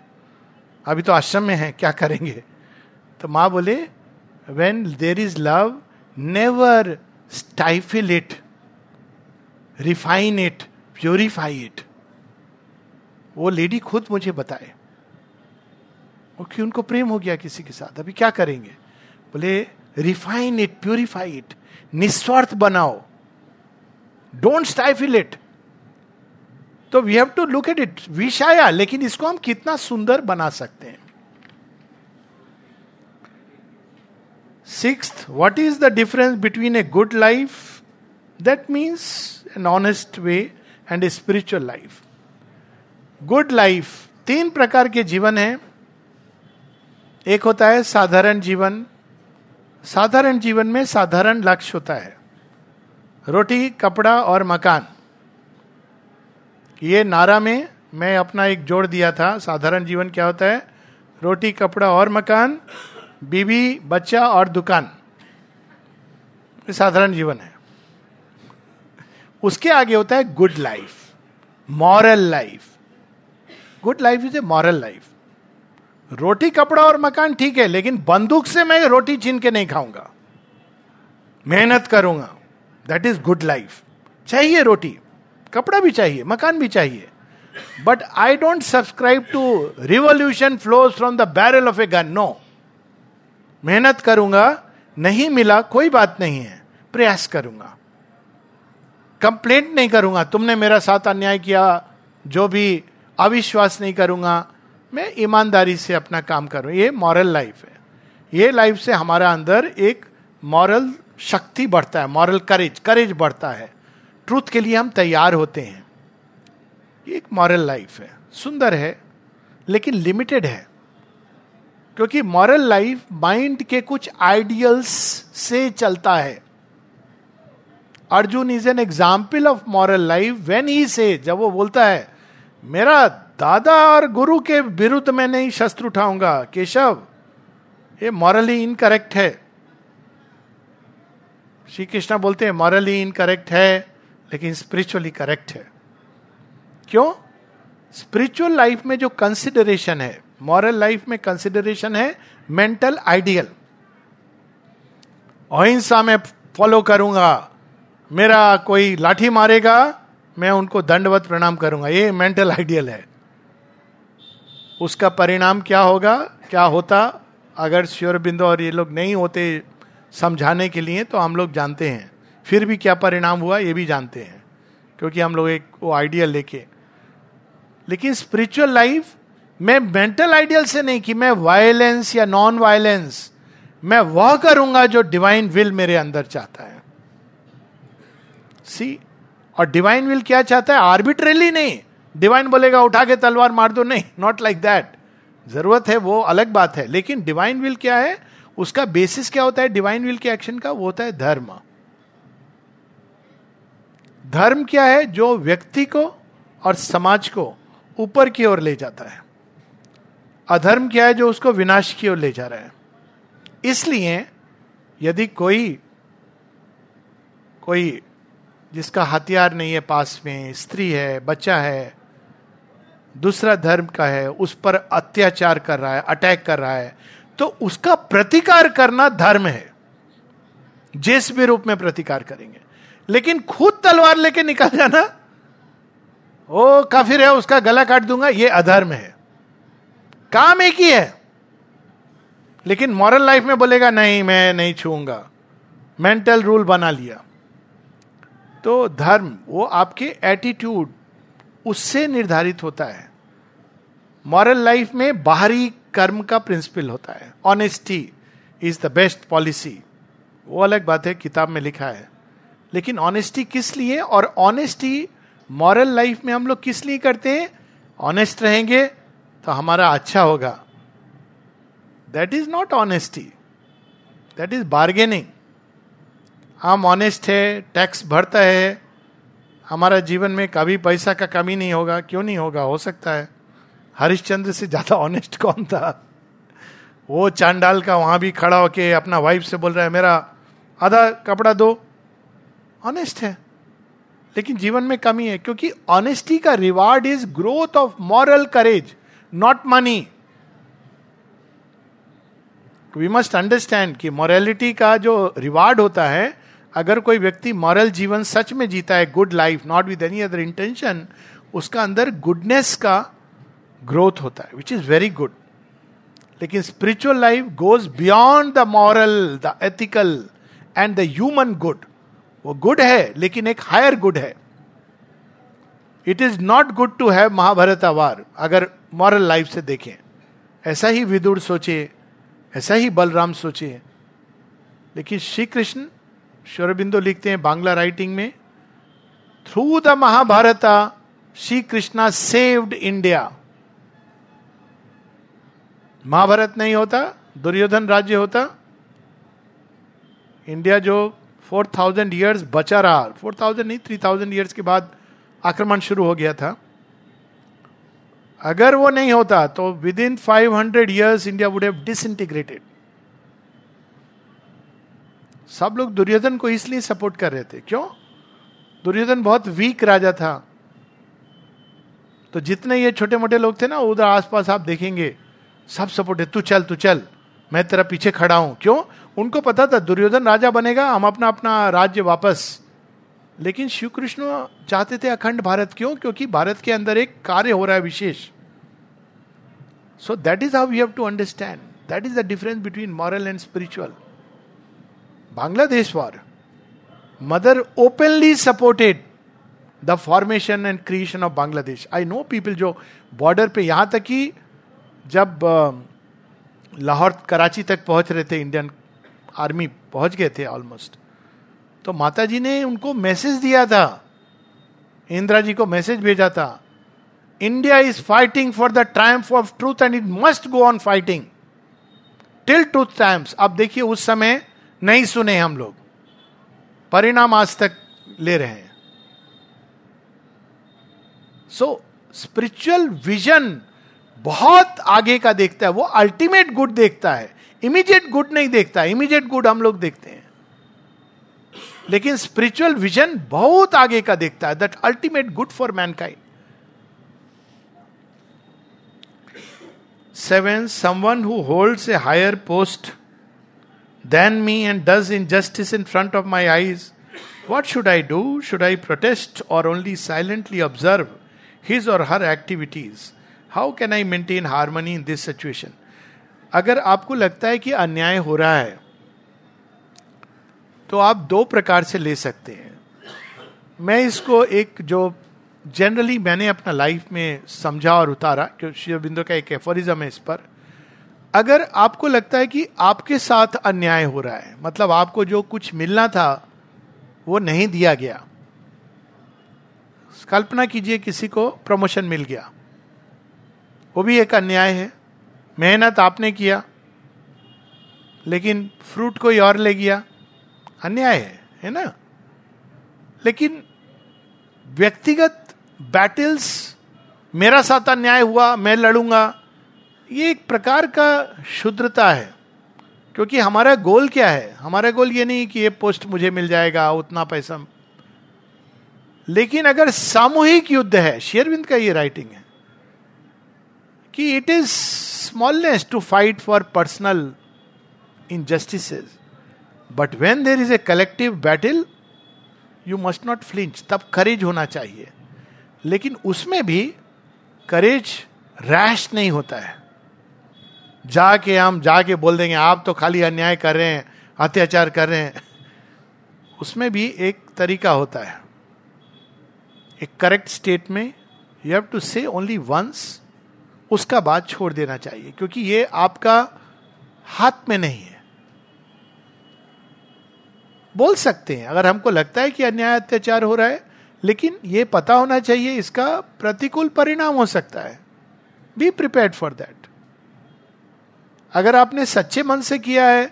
अभी तो आश्रम में है, क्या करेंगे? तो माँ बोले when there is love never stifle it refine it purify it वो लेडी खुद मुझे बताए। कि उनको प्रेम हो गया किसी के साथ, अभी क्या करेंगे? बोले रिफाइन इट प्योरीफाई इट निस्वार्थ बनाओ। डोंट स्टाइफिल इट तो we have to look at it wish आया लेकिन इसको हम कितना सुंदर बना सकते हैं? Six what is the difference between a good life that means an honest way and a spiritual life good life तीन प्रकार के जीवन है। एक होता है साधारण जीवन। साधारण जीवन में साधारण लक्ष्य होता है। रोटी, कपड़ा और मकान। ये नारा में मैं अपना एक जोड़ दिया था। साधारण जीवन क्या होता है? रोटी, कपड़ा और मकान, बीवी, बच्चा और दुकान। साधारण जीवन है। उसके आगे होता है good life moral life good life is a moral life रोटी, कपड़ा और मकान ठीक है, लेकिन बंदूक से मैं रोटी छीन के नहीं खाऊँगा। मेहनत करूँगा। दैट इज़ गुड लाइफ चाहिए रोटी। कपड़ा भी चाहिए, मकान भी चाहिए। But I don't subscribe to revolution flows from the barrel of a gun no मेहनत करूँगा, नहीं मिला, कोई बात नहीं है, प्रयास करूँगा। कंप्लेंट नहीं करूँगा, तुमने मेरा साथ अन्याय किया, जो भी अविश्वास नहीं करूँगा, मैं ईमानदारी से अपना काम करूँ ये मॉरल लाइफ है। ये लाइफ से हमारा अंदर एक मॉरल शक्ति बढ़ता है मॉरल करेज करेज बढ़ता है। ट्रूथ के लिए हम तैयार होते हैं। ये एक मॉरल लाइफ है। सुंदर है, लेकिन लिमिटेड है। क्योंकि मॉरल लाइफ माइंड के कुछ आइडियल्स से चलता है। Arjun is an example of moral life when he से जब वो बोलता है, मेरा दादा और गुरु के विरुद्ध मैं नहीं शस्त्र उठाऊँगा, केशव, ये मॉरली इनकरेक्ट है। श्री कृष्णा बोलते हैं मॉरली इनकरेक्ट है लेकिन स्पिरिचुअली करेक्ट है। क्यों? स्पिरिचुअल लाइफ में जो कंसिडरेशन है मॉरल लाइफ में कंसिडरेशन है मेंटल आइडियल अहिंसा में फॉलो करूँगा, मेरा कोई लाठी मारेगा, मैं उनको दंडवत प्रणाम करूँगा, ये मेंटल आइडियल है। उसका परिणाम क्या होगा, क्या होता? अगर श्योर बिंदु और ये लोग नहीं होते समझाने के लिए तो हम लोग जानते हैं। फिर भी क्या परिणाम हुआ ये भी जानते हैं, क्योंकि हम लोग एक वो आइडियल लेके। लेकिन स्पिरिचुअल लाइफ मैं मेंटल आइडियल से नहीं कि मैं वायलेंस या नॉन वायलेंस मैं वह करूँगा जो डिवाइन विल मेरे अंदर चाहता है। सी और डिवाइन विल क्या चाहता है? आर्बिट्रेली नहीं। डिवाइन बोलेगा, उठा के तलवार मार दो। नहीं नॉट लाइक दैट ज़रूरत है, वो अलग बात है। लेकिन डिवाइन विल क्या है? उसका बेसिस क्या होता है? डिवाइन विल के एक्शन का, वो होता है धर्म। धर्म क्या है जो व्यक्ति को और समाज को ऊपर की ओर ले जाता है? अधर्म क्या है जो उसको विनाश की ओर ले जा रहा है? इसलिए यदि कोई कोई जिसका हथियार नहीं है पास में, स्त्री है, बच्चा है, दूसरा धर्म का है, उस पर अत्याचार कर रहा है, अटैक कर रहा है तो उसका प्रतिकार करना धर्म है। जिस भी रूप में प्रतिकार करेंगे। लेकिन खुद तलवार लेके निकल जाना, ओ, काफिर है, उसका गला काट दूँगा, ये अधर्म है। काम एक ही है। लेकिन मॉरल लाइफ में बोलेगा, नहीं, मैं नहीं छूँगा। मेंटल रूल बना लिया। तो धर्म, वो आपके एटीट्यूड उससे निर्धारित होता है। मॉरल लाइफ में बाहरी कर्म का प्रिंसिपल होता है। Honesty is the best policy वो अलग बात है, किताब में लिखा है। लेकिन ऑनेस्टी किस लिए और ऑनेस्टी मॉरल लाइफ में हम लोग किस लिए करते हैं? ऑनेस्ट रहेंगे तो हमारा अच्छा होगा। That is not honesty that is bargaining हम ऑनेस्ट है टैक्स भरता है। हमारा जीवन में कभी पैसा का कमी नहीं होगा। क्यों नहीं होगा? हो सकता है। हरिश्चंद्र से ज़्यादा ऑनेस्ट कौन था? वो चांडाल का वहाँ भी खड़ा होके अपना वाइफ से बोल रहा है, मेरा आधा कपड़ा दो। ऑनेस्ट है। लेकिन जीवन में कमी है, क्योंकि ऑनेस्टी का reward is growth of moral courage not money we must understand कि मॉरलिटी का जो रिवार्ड होता है, अगर कोई व्यक्ति मॉरल जीवन सच में जीता है good life not with any other intention उसका अंदर गुडनेस का ग्रोथ होता है विच इज़ वेरी गुड लेकिन spiritual life goes beyond the moral the ethical and the human good वो गुड है, लेकिन एक हायर गुड है। It is not good to have Mahabharata a war अगर मॉरल लाइफ से देखें। ऐसा ही विदुर सोचे, ऐसा ही बलराम सोचे। लेकिन श्री कृष्ण शोरबिंदु लिखते हैं बांग्ला राइटिंग में through the Mahabharata Shri Krishna saved India Mahabharata नहीं होता, दुर्योधन राज्य होता। इंडिया जो फोर थाउज़ेंड ईयर्स बचा रहा। फोर थाउज़ेंड नहीं, थ्री थाउज़ेंड ईयर्स के बाद आक्रमण शुरू हो गया था। अगर वो नहीं होता तो within five hundred years India would have सब लोग दुर्योधन को इसलिए सपोर्ट कर रहे थे। क्यों? दुर्योधन बहुत वीक राजा था। तो जितने ये छोटे मोटे लोग थे ना, उधर आसपास आप देखेंगे, सब सपोर्ट है, तू चल तू चल, मैं तेरा पीछे खड़ा हूँ। क्यों? उनको पता था, दुर्योधन राजा बनेगा, हम अपना अपना राज्य वापस। लेकिन शिव कृष्ण चाहते थे अखंड भारत क्यों? क्योंकि भारत के अंदर एक कार्य हो रहा है विशेष। So that is how you have to understand that is the difference between moral and spiritual Bangladesh war mother openly supported the formation and creation of Bangladesh I know people जो बॉर्डर पे यहाँ तक कि जब लाहौर, कराची तक पहुँच रहे थे इंडियन आर्मी पहुँच गए थे ऑलमोस्ट तो माता जी ने उनको मैसेज दिया था। इंदिरा जी को मैसेज भेजा था। India is fighting for the triumph of truth and it must go on fighting till truth triumphs अब देखिए उस समय नहीं सुने हम लोग। परिणाम आज तक ले रहे हैं। सो स्पिरिचुअल विजन बहुत आगे का देखता है। वो अल्टीमेट गुड देखता है। इमीडिएट गुड नहीं देखता इमीडिएट गुड हम लोग देखते हैं। लेकिन स्पिरिचुअल विजन बहुत आगे का देखता है that ultimate good for mankind seven someone who holds a higher post than me and does injustice in front of my eyes what should I do should I protest or only silently observe his or her activities how can I maintain harmony in this situation अगर आपको लगता है कि अन्याय हो रहा है तो आप दो प्रकार से ले सकते हैं। मैं इसको एक जो जनरली मैंने अपना लाइफ में समझा और उतारा क्योंकि श्री बिंदु का एक एफोरिज्म है इस पर। अगर आपको लगता है कि आपके साथ अन्याय हो रहा है मतलब आपको जो कुछ मिलना था, वो नहीं दिया गया। कल्पना कीजिए किसी को प्रमोशन मिल गया। वो भी एक अन्याय है। मेहनत आपने किया, लेकिन फ्रूट कोई और ले गया। अन्याय है है ना? लेकिन व्यक्तिगत बैटल्स मेरा साथ अन्याय हुआ, मैं लड़ूँगा, ये एक प्रकार का शुद्रता है। क्योंकि हमारा गोल क्या है? हमारा गोल ये नहीं कि ये पोस्ट मुझे मिल जाएगा, उतना पैसा। लेकिन अगर सामूहिक युद्ध है शेयरविंद का ये राइटिंग है, कि it is smallness to fight for personal injustice but when there is a collective battle you must not flinch तब करेज होना चाहिए। लेकिन उसमें भी करेज रैश नहीं होता है। जाके हम जाके बोल देंगे, आप तो खाली अन्याय कर रहे हैं, अत्याचार कर रहे हैं। उसमें भी एक तरीका होता है। एक करेक्ट स्टेट में you have to say only once उसका बात छोड़ देना चाहिए, क्योंकि ये आपका हाथ में नहीं है। बोल सकते हैं, अगर हमको लगता है कि अन्याय अत्याचार हो रहा है, लेकिन ये पता होना चाहिए, इसका प्रतिकूल परिणाम हो सकता है। बी प्रिपेयर फॉर दैट अगर आपने सच्चे मन से किया है,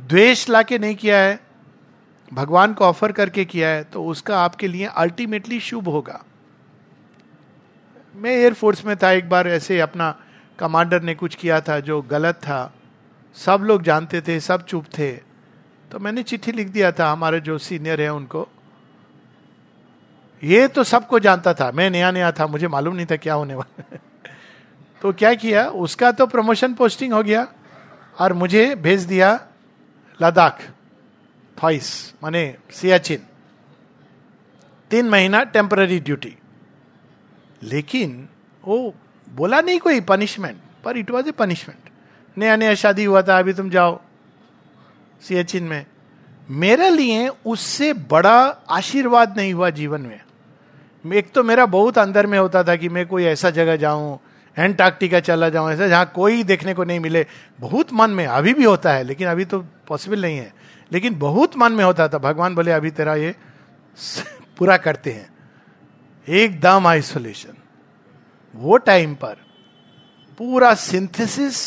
द्वेष लाके नहीं किया है, भगवान को ऑफ़र करके किया है तो उसका आपके लिए अल्टीमेटली शुभ होगा। मैं एयरफोर्स में था, एक बार ऐसे अपना कमांडर ने कुछ किया था जो गलत था। सब लोग जानते थे, सब चुप थे। तो मैंने चिट्ठी लिख दिया था, हमारे जो सीनियर है उनको। ये तो सबको जानता था, मैं नया नया था, मुझे मालूम नहीं था क्या होने वाला तो क्या किया, उसका तो प्रमोशन पोस्टिंग हो गया, और मुझे भेज दिया लद्दाख थॉइस माने सियाचिन। तीन महीना टेम्पररी ड्यूटी लेकिन वो बोला नहीं कोई पनिशमेंट पर इट वॉज़ ए पनिशमेंट नया नया शादी हुआ था, अभी तुम जाओ सियाचिन में। मेरे लिए उससे बड़ा आशीर्वाद नहीं हुआ जीवन में। एक तो मेरा बहुत अंदर में होता था कि मैं कोई ऐसा जगह जाऊँ एंटार्क्टिका चला जाऊँ, ऐसा जहाँ कोई देखने को नहीं मिले। बहुत मन में, अभी भी होता है, लेकिन अभी तो पॉसिबल नहीं है। लेकिन बहुत मन में होता था, भगवान बोले, अभी तेरा ये पूरा करते हैं। एकदम आइसोलेशन। वो टाइम पर पूरा सिंथेसिस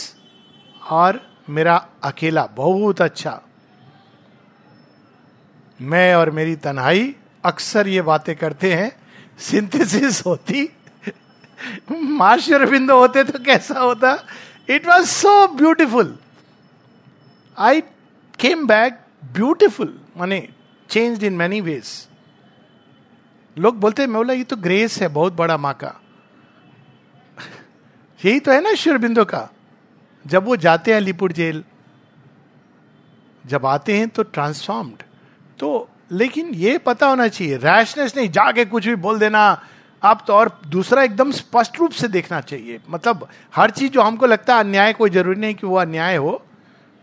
और मेरा अकेला बहुत अच्छा। मैं और मेरी तन्हाई अक्सर ये बातें करते हैं सिंथेसिस होती। माशर बिंदु होते तो कैसा होता? It was so beautiful I came back beautiful माने चेंज इन मैनी वेज लोग बोलते हैं, मैं बोला, ये तो ग्रेस है, बहुत बड़ा माँ का. [LAUGHS] यही तो है ना शिवरबिंदो का। जब वो जाते हैं अलीपुर जेल, जब आते हैं तो ट्रांसफॉर्म्ड तो लेकिन ये पता होना चाहिए रैशनेस नहीं, जाके कुछ भी बोल देना। आप तो और दूसरा एकदम स्पष्ट रूप से देखना चाहिए। मतलब हर चीज़ जो हमको लगता है अन्याय, कोई ज़रूरी नहीं कि वो अन्याय हो।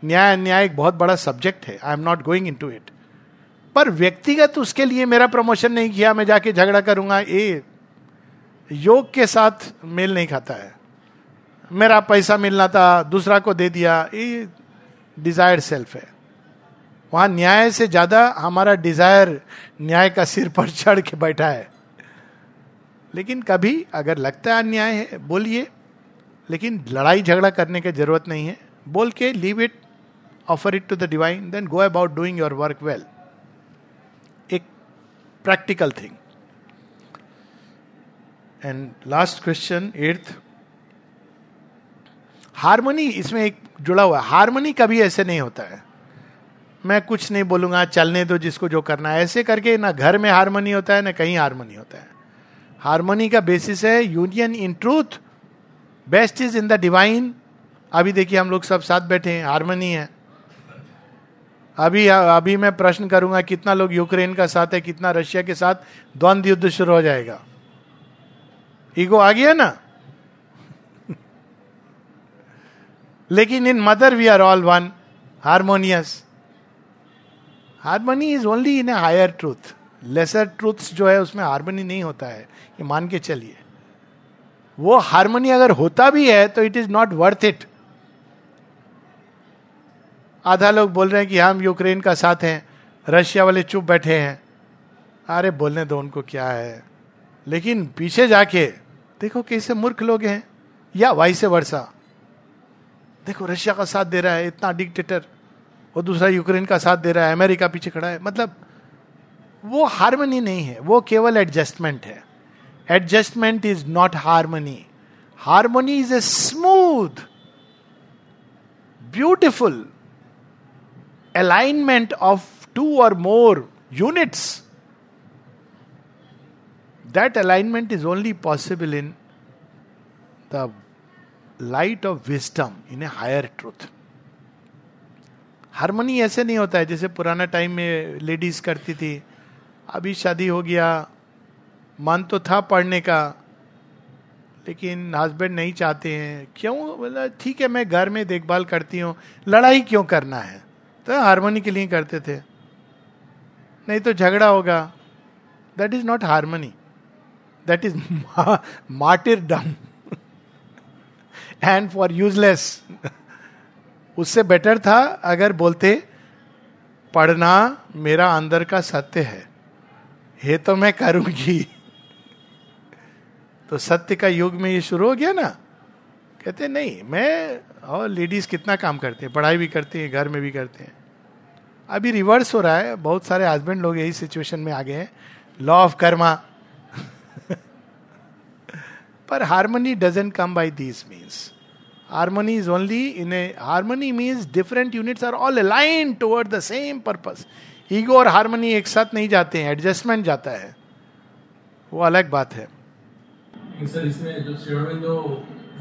न्याय, अन्याय एक बहुत बड़ा सब्जेक्ट है। I am not going into it पर व्यक्तिगत उसके लिए मेरा प्रमोशन नहीं किया, मैं जाके झगड़ा करूँगा ये योग के साथ मेल नहीं खाता है। मेरा पैसा मिलना था, दूसरा को दे दिया ये डिज़ायर सेल्फ है। वहाँ न्याय से ज़्यादा हमारा डिज़ायर न्याय का सिर पर [LAUGHS] चढ़ के बैठा है। लेकिन कभी अगर लगता है अन्याय है, बोलिए, लेकिन लड़ाई झगड़ा करने की ज़रूरत नहीं है। बोल के leave it offer it to the divine then go about doing your work well practical thing and last question earth harmony इसमें एक जुड़ा हुआ है। हारमोनी कभी ऐसे नहीं होता है। मैं कुछ नहीं बोलूँगा, चलने दो जिसको जो करना है। ऐसे करके ना घर में हारमोनी होता है, ना कहीं हारमोनी होता है। हारमोनी का बेसिस है union in truth based is in the divine अभी देखिए हम लोग सब साथ बैठे हैं हारमोनी है। अभी अभी मैं प्रश्न करूँगा कितना लोग यूक्रेन का साथ है, कितना रशिया के साथ? द्वंद्व युद्ध शुरू हो जाएगा। ईगो आ गया ना? [LAUGHS] लेकिन in mother, we are all one, harmonious. Harmony is only in a higher truth. Lesser truths जो है, उसमें हारमोनी नहीं होता है। ये मान के चलिए। वो हारमोनी अगर होता भी है तो it is not worth it आधा लोग बोल रहे हैं कि हम यूक्रेन का साथ हैं, रशिया वाले चुप बैठे हैं। अरे बोलने दो उनको क्या है। लेकिन पीछे जाके, देखो कैसे मूर्ख लोग हैं, या वाई से वर्षा देखो रशिया का साथ दे रहा है, इतना डिक्टेटर वो दूसरा यूक्रेन का साथ दे रहा है, अमेरिका पीछे खड़ा है। मतलब वो हारमोनी नहीं है, वो केवल एडजस्टमेंट है। Adjustment is not harmony harmony is a smooth beautiful alignment of two or more units that alignment is only possible in the light of wisdom in a higher truth harmony ऐसे नहीं होता है, जैसे पुराना time में ladies करती थी, अभी शादी हो गया, मन तो था पढ़ने का, लेकिन हस्बैंड नहीं चाहते हैं, क्यों? बोला, ठीक है, मैं घर में देखभाल करती हूँ, लड़ाई क्यों करना है? तो हारमोनी के लिए करते थे। नहीं तो झगड़ा होगा। That is not harmony that is martyrdom and for useless उससे बेटर था अगर बोलते, पढ़ना मेरा अंदर का सत्य है। ये तो मैं करूँगी। तो सत्य का युग में ये शुरू हो गया ना। कहते नहीं, मैं और लेडीज़ कितना काम करते हैं, पढ़ाई भी करते हैं, घर में भी करते हैं। अभी रिवर्स हो रहा है, बहुत सारे हस्बैंड लोग यही सिचुएशन में आ गए हैं। लॉ ऑफ़ कर्मा पर harmony doesn't come by these means harmony is only in a harmony means different units are all align toward the same purpose ego और हारमोनी एक साथ नहीं जाते हैं एडजस्टमेंट जाता है। वो अलग बात है। सर इसमें जो जो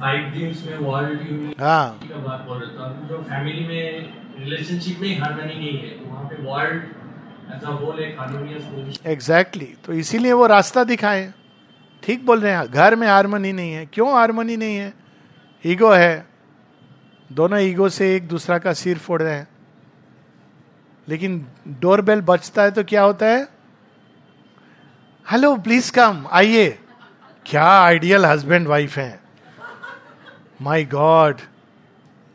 फाइव ड्रीम्स में वर्ल्ड हाँ। का बात बोल रहा था। जो फैमिली में रिलेशनशिप में हारमोनी नहीं है तो वहाँ पे वर्ल्ड एज अ होल एक हारमोनियस पोजीशन एग्जैक्टली तो इसीलिए वो रास्ता दिखाए। ठीक बोल रहे हैं घर में हारमोनी नहीं है। क्यों हारमोनी नहीं है? ईगो है। दोनों ईगो से एक दूसरा का सिर फोड़ रहे हैं। लेकिन डोरबेल बचता है तो क्या होता है? हेलो प्लीज़ कम आइए। क्या आइडियल हस्बैंड वाइफ है। माई गॉड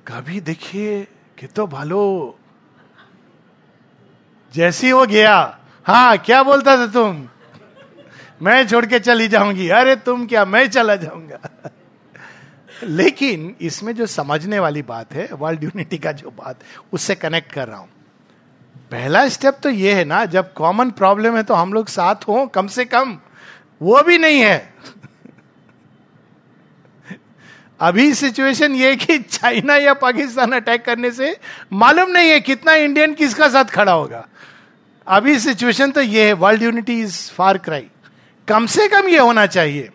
कभी देखिए कि तो भालो। जैसी वो गया। हाँ क्या बोलता था तुम? मैं छोड़ के चली जाऊँगी। अरे, तुम क्या? मैं चला जाऊँगा। लेकिन इसमें जो समझने वाली बात है वर्ल्ड यूनिटी का जो बात, उससे कनेक्ट कर रहा हूँ। पहला स्टेप तो ये है ना, जब कॉमन प्रॉब्लम है तो हम लोग साथ हो, कम से कम। वो भी नहीं है। अभी सिचुएशन ये कि चाइना या पाकिस्तान अटैक करने से मालूम नहीं है कितना इंडियन किसका साथ खड़ा होगा। अभी सिचुएशन तो ये है world unity is far cry कम से कम ये होना चाहिए।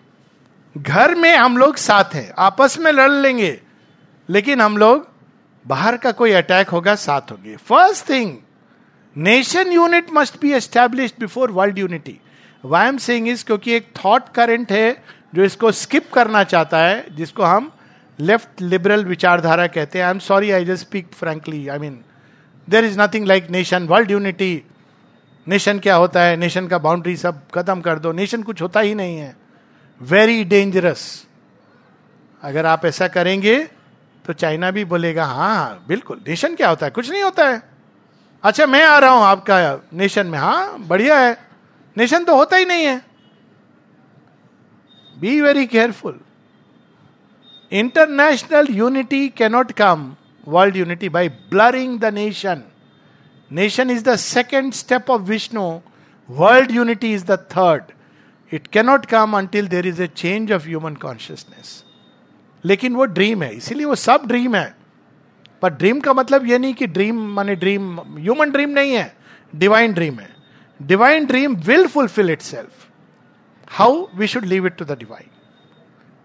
घर में हम लोग साथ हैं, आपस में लड़ लेंगे, लेकिन हम लोग बाहर का कोई अटैक होगा, साथ होंगे। First thing nation unit must be establish before world unity why am saying is क्योंकि एक थॉट करंट है जो इसको स्किप करना चाहता है, जिसको हम लेफ़्ट लिबरल विचारधारा कहते हैं। I am sorry I just speak frankly I mean there is nothing like nation world unity nation क्या होता है? नेशन का बाउंड्री सब खत्म कर दो। नेशन कुछ होता ही नहीं है। वेरी डेंजरस अगर आप ऐसा करेंगे तो चाइना भी बोलेगा हाँ हाँ बिल्कुल नेशन क्या होता है? कुछ नहीं होता है। अच्छा मैं आ रहा हूँ आपका नेशन में। हाँ बढ़िया है। नेशन तो होता ही नहीं है। Be very careful international unity cannot come world unity by blurring the nation nation is the second step of Vishnu world unity is the third it cannot come until there is a change of human consciousness लेकिन वो dream है, इसीलिए वो सब dream है। पर dream का मतलब ये नहीं कि ड्रीम माने ड्रीम ह्यूमन ड्रीम नहीं है डिवाइन ड्रीम है। Divine dream will fulfil itself how we should leave it to the divine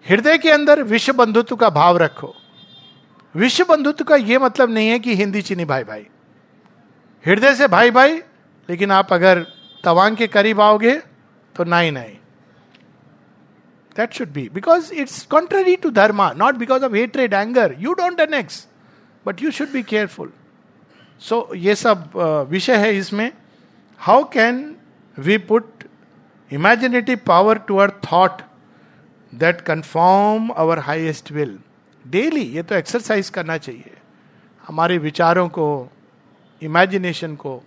हृदय के अंदर विश्व बंधुत्व का भाव रखो विश्व बंधुत्व का यह मतलब नहीं है कि हिंदी चीनी भाई भाई हृदय से भाई भाई लेकिन आप अगर तवांग के करीब आओगे तो नाई नाई that should be because it's contrary to dharma not because of hatred anger you don't annex but you should be careful so ये सब विषय है इसमें how can we put imaginative power to our thought that conform our highest will daily ये तो exercise करना चाहिए। हमारे विचारों को इमेजिनेशन को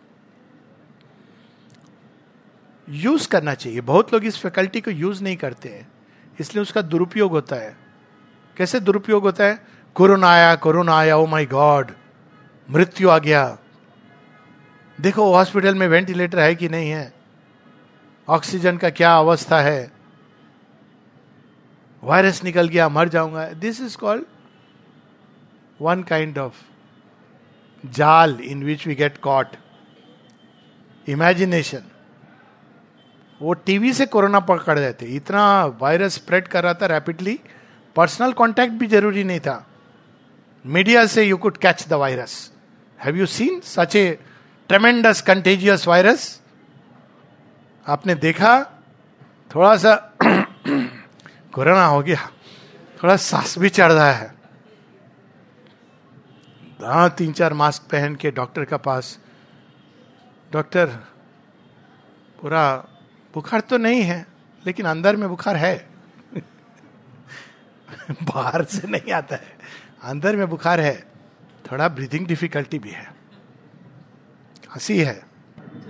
यूज़ करना चाहिए। बहुत लोग इस फैकल्टी को यूज़ नहीं करते हैं। इसलिए उसका दुरुपयोग होता है। कैसे दुरुपयोग होता है? कोरोना आया कोरोना आया ओ माय गॉड मृत्यु आ गया। देखो हॉस्पिटल में वेंटिलेटर है कि नहीं है? ऑक्सीजन का क्या अवस्था है? वायरस निकल गया, मर जाऊँगा। This is called one kind of जाल in which we get caught imagination वो टीवी से कोरोना पकड़ रहे थे इतना वायरस स्प्रेड कर रहा था रैपिडली पर्सनल कांटेक्ट भी ज़रूरी नहीं था। मीडिया से you could catch the virus have you seen such a tremendous contagious virus आपने देखा, थोड़ा सा [CLEARS THROAT] कोरोना हो गया। थोड़ा सांस भी चढ़ रहा है। हाँ तीन चार मास्क पहन के डॉक्टर का पास। डॉक्टर, पूरा बुखार तो नहीं है, लेकिन अंदर में बुखार है। [LAUGHS] बाहर से नहीं आता है, अंदर में बुखार है। थोड़ा ब्रीथिंग डिफिकल्टी भी है। हँसी है।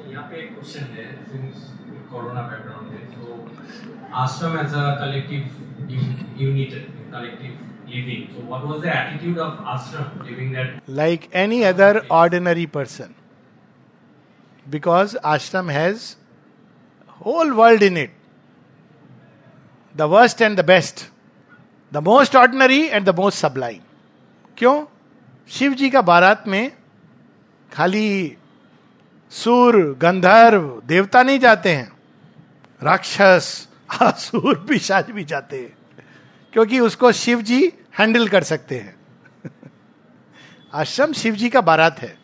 यहाँ पे एक क्वेश्चन है कोरोना बैकग्राउंड है तो ashram as a collective unit collective living so what was the attitude of ashram living that like any other ordinary person because ashram has whole world in it the worst and the best the most ordinary and the most sublime क्यों शिव जी का बारात में खाली सूर गंधर्व देवता नहीं जाते हैं राक्षस आसुर पिशाच भी जाते हैं क्योंकि उसको शिव जी हैंडल कर सकते हैं आश्रम शिव जी का बारात है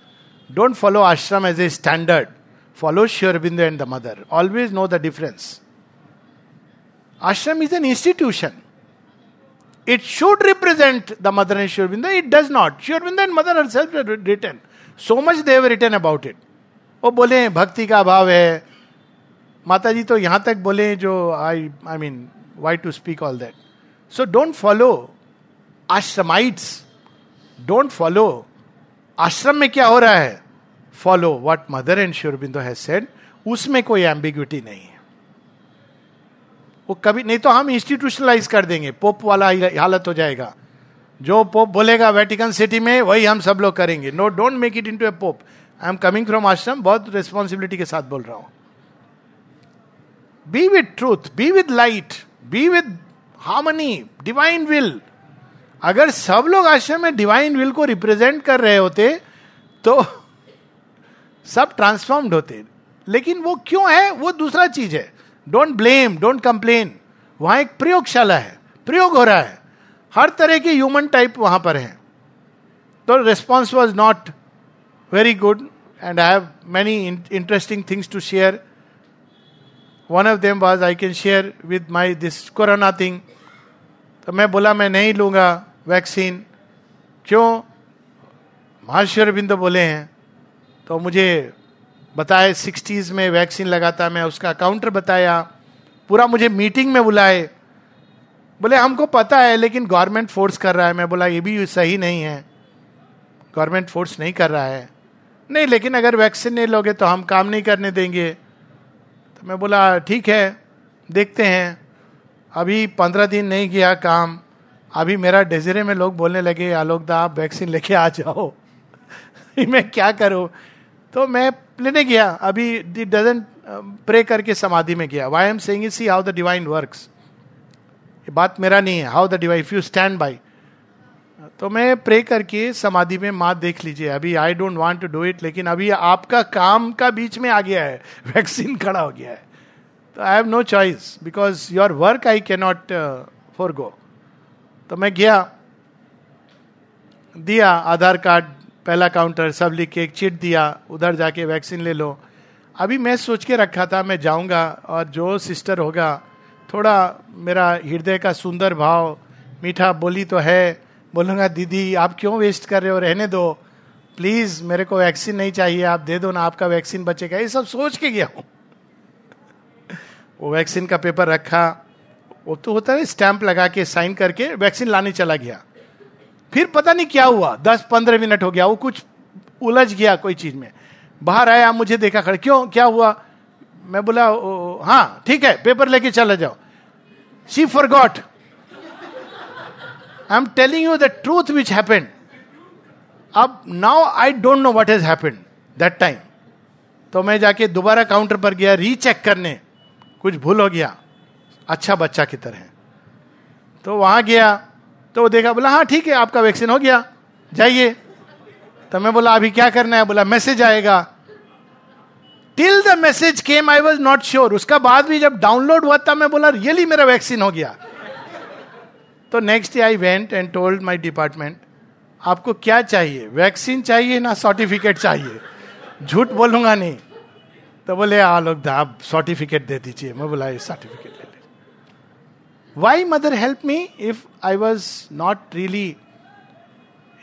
don't follow ashram as a standard follow Aurobindo and the mother always know the difference ashram is an institution the mother and Sri Aurobindo. It does not. Sri Aurobindo and mother herself have written. So much they have written about it. वो बोले भक्ति का अभाव है माता जी तो यहाँ तक बोले जो I I mean why to speak all that so don't follow ashramites don't follow ashram में क्या हो रहा है? Follow what mother and Aurobindo has said उसमें कोई एम्बिग्यूटी नहीं है। वो कभी, नहीं तो हम इंस्टीट्यूशनलाइज कर देंगे। पोप वाला हालत हो जाएगा। जो पोप बोलेगा वेटिकन सिटी में, वही हम सब लोग करेंगे। No don't make it into a pope I am coming from ashram बहुत रिस्पॉन्सिबिलिटी के साथ बोल रहा हूँ। Be with truth be with light be with harmony divine will अगर सब लोग आश्रम में डिवाइन विल को रिप्रेजेंट कर रहे होते तो सब ट्रांसफॉर्म्ड होते। लेकिन वो क्यों है? वो दूसरा चीज़ है। डोंट ब्लेम डोंट कंप्लेन वहाँ एक प्रयोगशाला है। प्रयोग हो रहा है। हर तरह के ह्यूमन टाइप वहाँ पर है। तो response was not very good and I have many interesting things to share one of them was I can share with my this corona thing तो मैं बोला, मैं नहीं लूँगा वैक्सीन क्यों? महाश्वर बिंदु बोले हैं तो मुझे बताए सिक्सटीज में वैक्सीन लगाता, मैं उसका काउंटर बताया। पूरा मुझे मीटिंग में बुलाए। बोले, हमको पता है, लेकिन गवर्नमेंट फोर्स कर रहा है। मैं बोला, ये भी सही नहीं है। गवर्नमेंट फोर्स नहीं कर रहा है। नहीं, लेकिन अगर वैक्सीन नहीं लोगे तो हम काम नहीं करने देंगे। मैं बोला, ठीक है, देखते हैं। अभी पंद्रह दिन नहीं किया काम। अभी मेरा डेजरे में लोग बोलने लगे आलोक दा आप वैक्सीन लेके आ जाओ। [LAUGHS] मैं क्या करूँ? तो मैं लेने गया। अभी इट डजेंट प्रे करके समाधि में गया। Why am saying see how the divine works ये बात मेरा नहीं है। How the divine if you stand by तो मैं प्रे करके समाधि में माँ देख लीजिए। अभी I don't want to do it लेकिन अभी आपका काम का बीच में आ गया है। [LAUGHS] वैक्सीन खड़ा हो गया है। तो I have no choice because your work I cannot not फॉर गो तो मैं गया, दिया, आधार कार्ड, पहला काउंटर सब लिख के एक चिट दिया, उधर जाके वैक्सीन ले लो। अभी मैं सोच के रखा था, मैं जाऊँगा और जो सिस्टर होगा, थोड़ा मेरा हृदय का सुंदर भाव, मीठा बोली तो है बोलूँगा, दीदी, आप क्यों वेस्ट कर रहे हो? रहने दो। प्लीज़ मेरे को वैक्सीन नहीं चाहिए, आप दे दो ना, आपका वैक्सीन बचेगा। ये सब सोच के गया हूँ। वो वैक्सीन का पेपर रखा। वो तो होता है स्टैंप लगा के साइन करके वैक्सीन लाने चला गया। फिर पता नहीं क्या हुआ। दस पंद्रह मिनट हो गया, वो कुछ उलझ गया कोई चीज़ में। बाहर आया, मुझे देखा खड़े, क्यों? क्या हुआ? मैं बोला हाँ ठीक है पेपर लेके चला जाओ। She forgot I am telling you the truth which happened अब now I don't know what has happened that time तो मैं जाके दोबारा काउंटर पर गया रीचेक करने। कुछ भूल हो गया। अच्छा बच्चा की तरह। तो वहाँ गया। तो वो देखा, बोला हाँ ठीक है, आपका वैक्सीन हो गया। जाइए। तो मैं बोला, अभी क्या करना है? बोला मैसेज आएगा। Till the message came I was not sure उसका बाद भी जब डाउनलोड हुआ था मैं बोला रियली मेरा वैक्सीन हो गया। तो next I went and told my department आपको क्या चाहिए? वैक्सीन चाहिए ना सर्टिफिकेट चाहिए? झूठ बोलूँगा नहीं। तो बोले आ लोग आप सर्टिफिकेट दे दीजिए। मैं बोला, ये सर्टिफिकेट ले लीजिए why mother help me if I was not really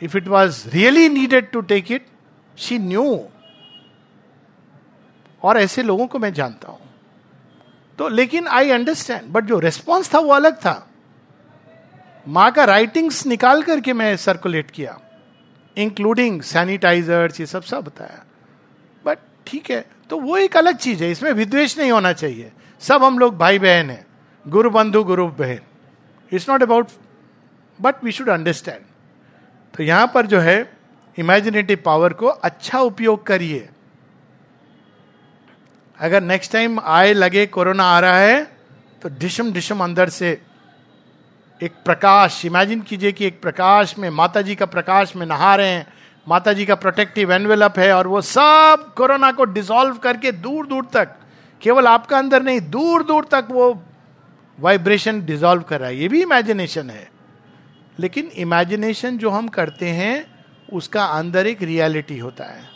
if it was really needed to take it she knew और ऐसे लोगों को मैं जानता हूँ। तो लेकिन आई अंडरस्टैंड बट जो रेस्पॉन्स था वो अलग था। माँ का राइटिंग्स निकाल करके मैं सर्कुलेट किया इंक्लूडिंग सैनिटाइजर ये सब सब बताया। बट ठीक है तो वो एक अलग चीज़ है, इसमें विद्वेश नहीं होना चाहिए। सब हम लोग भाई बहन हैं गुरु बंधु गुरु बहन it's not about but we should understand तो यहाँ पर जो है इमेजिनेटिव पावर को अच्छा उपयोग करिए। अगर नेक्स्ट टाइम आए, लगे कोरोना आ रहा है तो डिशम डिशम अंदर से एक प्रकाश इमेजिन कीजिए कि एक प्रकाश में माता जी का प्रकाश में नहा रहे हैं माता जी का प्रोटेक्टिव एनवेलप है और वो सब कोरोना को डिसॉल्व करके दूर दूर तक, केवल आपका अंदर नहीं दूर दूर तक वो वाइब्रेशन डिसॉल्व कर रहा है। ये भी इमेजिनेशन है। लेकिन इमेजिनेशन जो हम करते हैं, उसका अंदर एक रियलिटी होता है।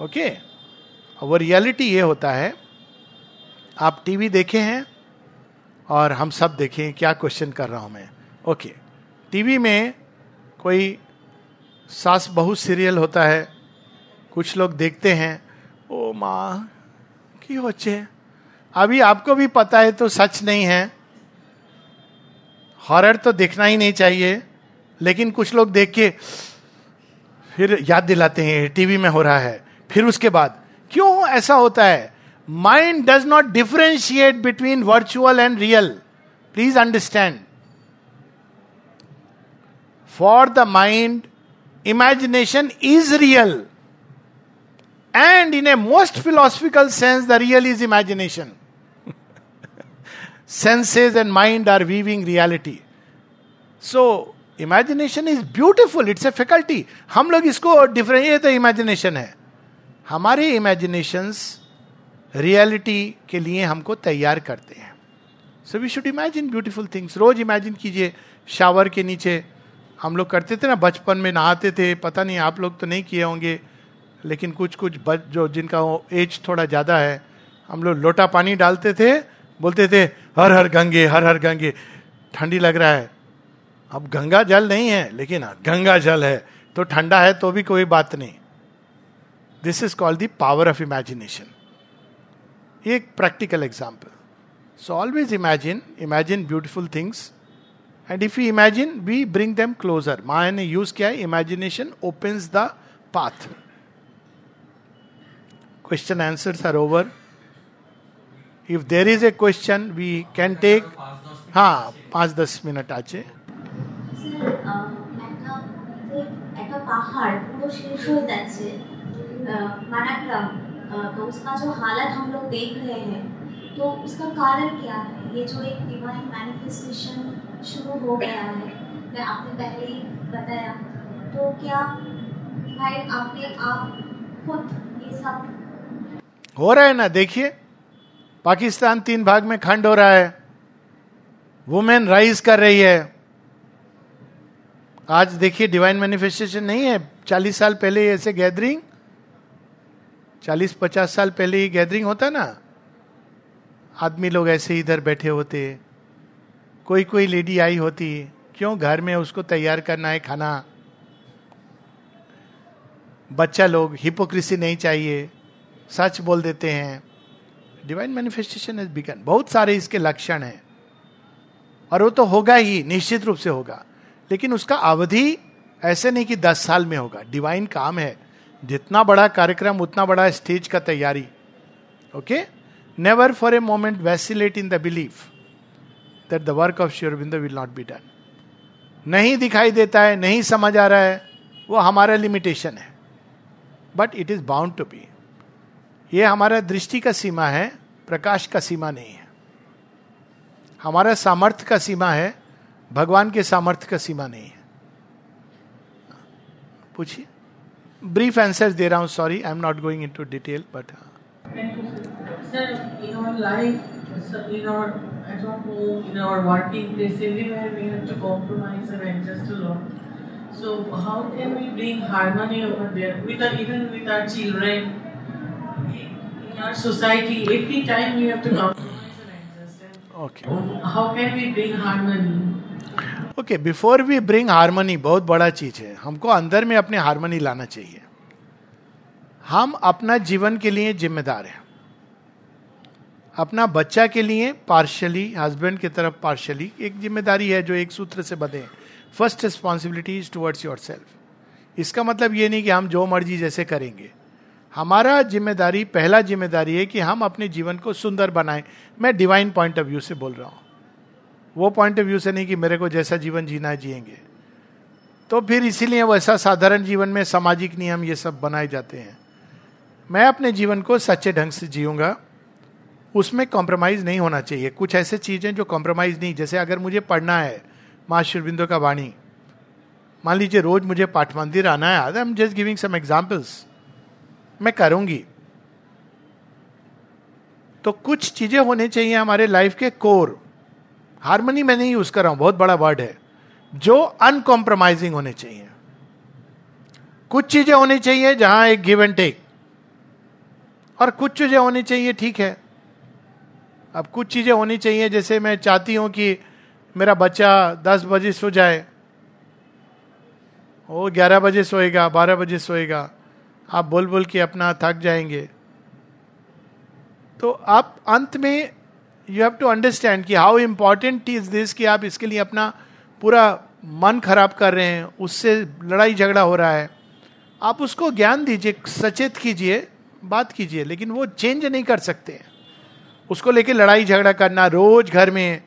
Okay okay? वो रियलिटी ये होता है, आप टीवी देखे हैं और हम सब देखें क्या क्वेश्चन कर रहा हूँ मैं। ओके टीवी में कोई सास बहु सीरियल होता है, कुछ लोग देखते हैं, ओ माँ, की होचे? अभी आपको भी पता है तो सच नहीं है। हॉरर तो देखना ही नहीं चाहिए, लेकिन कुछ लोग देख के फिर याद दिलाते हैं टीवी में हो रहा है। फिर उसके बाद, क्यों ऐसा होता है? Mind does not differentiate between virtual and real please understand for the mind imagination is real and in a most philosophical sense the real is imagination senses and mind are weaving reality so imagination is beautiful it's a faculty हम लोग इसको different ये तो imagination है. हमारे imaginations reality के लिए हमको तैयार करते हैं। So we should imagine beautiful things rose imagine कीजिए शावर के नीचे हम लोग करते थे ना, बचपन में नहाते थे, पता नहीं आप लोग तो नहीं किए होंगे, लेकिन कुछ कुछ बच जो जिनका एज थोड़ा ज़्यादा है, हम लोग लोटा पानी डालते थे, बोलते थे, हर हर गंगे, हर हर गंगे। ठंडी लग रहा है। अब गंगा जल नहीं है, लेकिन गंगा जल है। तो ठंडा है तो भी कोई बात नहीं। This is called the power of imagination एक practical example so always imagine imagine beautiful things and if you imagine we bring them closer Maya ने यूज किया है imagination opens the path question answers are over if there is a question we can take हाँ पांच दस minute आचे পাহাড় পুরো শেষ হয়ে যাচ্ছে मानाक्रम तो उसका जो हालत हम लोग देख रहे हैं तो उसका कारण क्या है? ये जो एक डिवाइन मैनिफेस्टेशन शुरू हो गया है, मैं आपने पहले ही बताया तो क्या डिवाइन अपने आप खुद ये सब हो रहा है ना? देखिए, पाकिस्तान तीन भाग में खंड हो रहा है। वुमेन राइज कर रही है। आज देखिए डिवाइन मैनिफेस्टेशन नहीं है, चालीस साल पहले ऐसे गैदरिंग चालीस पचास साल पहले ही गैदरिंग होता ना। आदमी लोग ऐसे इधर बैठे होते। कोई कोई लेडी आई होती। क्यों घर में उसको तैयार करना है खाना? बच्चा लोग हिपोक्रेसी नहीं चाहिए। सच बोल देते हैं। डिवाइन मैनिफेस्टेशन इज़ बिगन बहुत सारे इसके लक्षण हैं। और वो तो होगा ही, निश्चित रूप से होगा। लेकिन उसका अवधि ऐसे नहीं कि दस साल में होगा। डिवाइन काम है। जितना बड़ा कार्यक्रम, उतना बड़ा स्टेज का तैयारी। Okay never for a moment vacillate in the belief that the work of Sri Aurobindo will not be done नहीं दिखाई देता है, नहीं समझ आ रहा है, वो हमारा लिमिटेशन है। But it is bound to be ये हमारा दृष्टि का सीमा है, प्रकाश का सीमा नहीं है। हमारा सामर्थ्य का सीमा है, भगवान के सामर्थ्य का सीमा नहीं है। पूछिए। brief answers there i'm sorry i'm not going into detail but uh. you, sir. in our life in our at home in our working place everywhere we have to compromise and adjust a lot so how can we bring harmony over there with our, even with our children in our society every time we have to compromise and adjust and okay how can we bring harmony okay before we bring harmony बहुत बड़ा चीज़ है। हमको अंदर में अपने harmony लाना चाहिए। हम अपना जीवन के लिए जिम्मेदार हैं। अपना बच्चा के लिए पार्शली हस्बैंड की तरफ़ पार्शली एक ज़िम्मेदारी है जो एक सूत्र से बधे first responsibility is towards yourself इसका मतलब ये नहीं कि हम जो मर्ज़ी जैसे करेंगे। हमारा ज़िम्मेदारी, पहला ज़िम्मेदारी है कि हम अपने जीवन को सुंदर बनाएँ। मैं डिवाइन पॉइंट ऑफ़ व्यू से बोल रहा हूँ। वो पॉइंट ऑफ़ व्यू से नहीं कि मेरे को जैसा जीवन जीना जिएँगे। तो फिर इसीलिए वैसा साधारण जीवन में सामाजिक नियम ये सब बनाए जाते हैं। मैं अपने जीवन को सच्चे ढंग से जीऊँगा। उसमें कॉम्प्रोमाइज नहीं होना चाहिए। कुछ ऐसे चीज़ें जो कॉम्प्रोमाइज नहीं। जैसे अगर मुझे पढ़ना है, माँ शिवबिंदो का वाणी। मान लीजिए रोज मुझे पाठ मंदिर आना है I am just giving some examples मैं करूँगी। तो कुछ चीज़ें होनी चाहिए हमारे लाइफ के कोर हारमोनी मैं नहीं यूज़ कर रहा हूँ, बहुत बड़ा वर्ड है, जो अनकॉम्प्रोमाइजिंग होने चाहिए। कुछ चीज़ें होनी चाहिए जहाँ एक गिव एंड टेक और कुछ चीज़ें होनी चाहिए, ठीक है। अब कुछ चीज़ें होनी चाहिए, जैसे मैं चाहती हूँ कि मेरा बच्चा दस बजे सो जाए। वो ग्यारह बजे सोएगा, बारह बजे सोएगा। आप बोल बोल के अपना थक जाएँगे। तो आप अंत में यू हैव टू अंडरस्टैंड कि हाउ इंपॉर्टेंट इज़ दिस कि आप इसके लिए अपना पूरा मन खराब कर रहे हैं उससे लड़ाई झगड़ा हो रहा है। आप उसको ज्ञान दीजिए सचेत कीजिए बात कीजिए लेकिन वो चेंज नहीं कर सकते। उसको लेके लड़ाई झगड़ा करना रोज घर में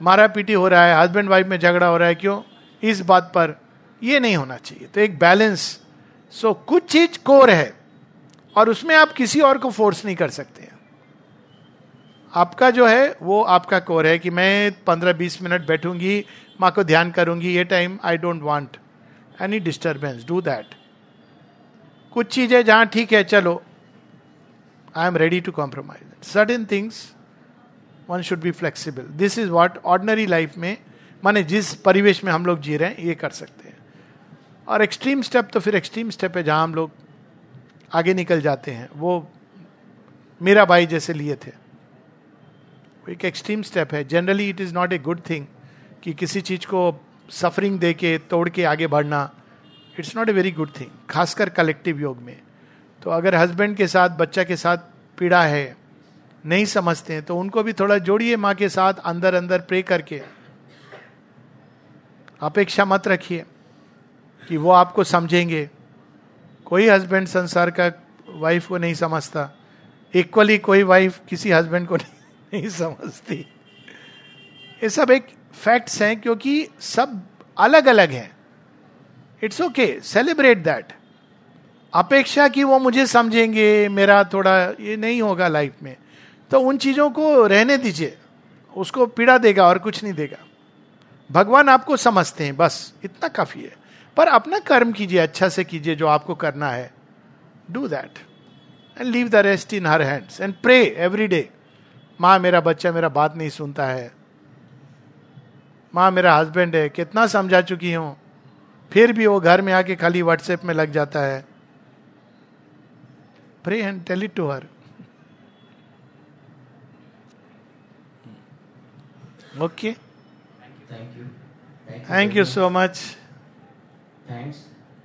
मारा पीटी हो रहा है हस्बैंड वाइफ में झगड़ा हो रहा है क्यों? इस बात पर ये नहीं होना चाहिए। तो एक बैलेंस सो so, कुछ चीज़ कोर है और उसमें आप किसी और को फोर्स नहीं कर सकते हैं। आपका जो है, वो आपका कोर है कि मैं पंद्रह बीस मिनट बैठूँगी, माँ को ध्यान करूँगी, ये time I don't want any disturbance do that कुछ चीज़ें जहाँ ठीक है, चलो। I am ready to compromise certain things one should be flexible this is what ordinary life में, माने जिस परिवेश में हम लोग जी रहे हैं, ये कर सकते हैं। और एक्सट्रीम स्टेप तो फिर एक्सट्रीम स्टेप है जहाँ हम लोग आगे निकल जाते हैं। वो मेरा भाई जैसे लिए थे। एक एक्सट्रीम स्टेप है. Generally it is not a good thing कि किसी चीज़ को सफरिंग दे के तोड़ के आगे बढ़ना. It's not a very good thing खासकर कलेक्टिव योग में. तो अगर हस्बैंड के साथ बच्चा के साथ पीड़ा है नहीं समझते हैं तो उनको भी थोड़ा जोड़िए माँ के साथ अंदर अंदर प्रे करके. अपेक्षा मत रखिए कि वो आपको समझेंगे. कोई हस्बैंड संसार का वाइफ को नहीं समझता. इक्वली कोई वाइफ किसी हस्बैंड को नहीं, नहीं समझती। ये सब एक फैक्ट्स हैं क्योंकि सब अलग अलग हैं। इट्स ओके सेलिब्रेट दैट अपेक्षा कि वो मुझे समझेंगे, मेरा थोड़ा ये नहीं होगा लाइफ में। तो उन चीज़ों को रहने दीजिए। उसको पीड़ा देगा और कुछ नहीं देगा। भगवान आपको समझते हैं, बस, इतना काफ़ी है। पर अपना कर्म कीजिए अच्छा से कीजिए जो आपको करना है। Do that and leave the rest in her hands and pray every day माँ मेरा बच्चा मेरा बात नहीं सुनता है। माँ मेरा हस्बैंड है कितना समझा चुकी हूँ। फिर भी वो घर में आके खाली व्हाट्सएप में लग जाता है। Pray and tell it to her okay. Thank you. Thank you. Thank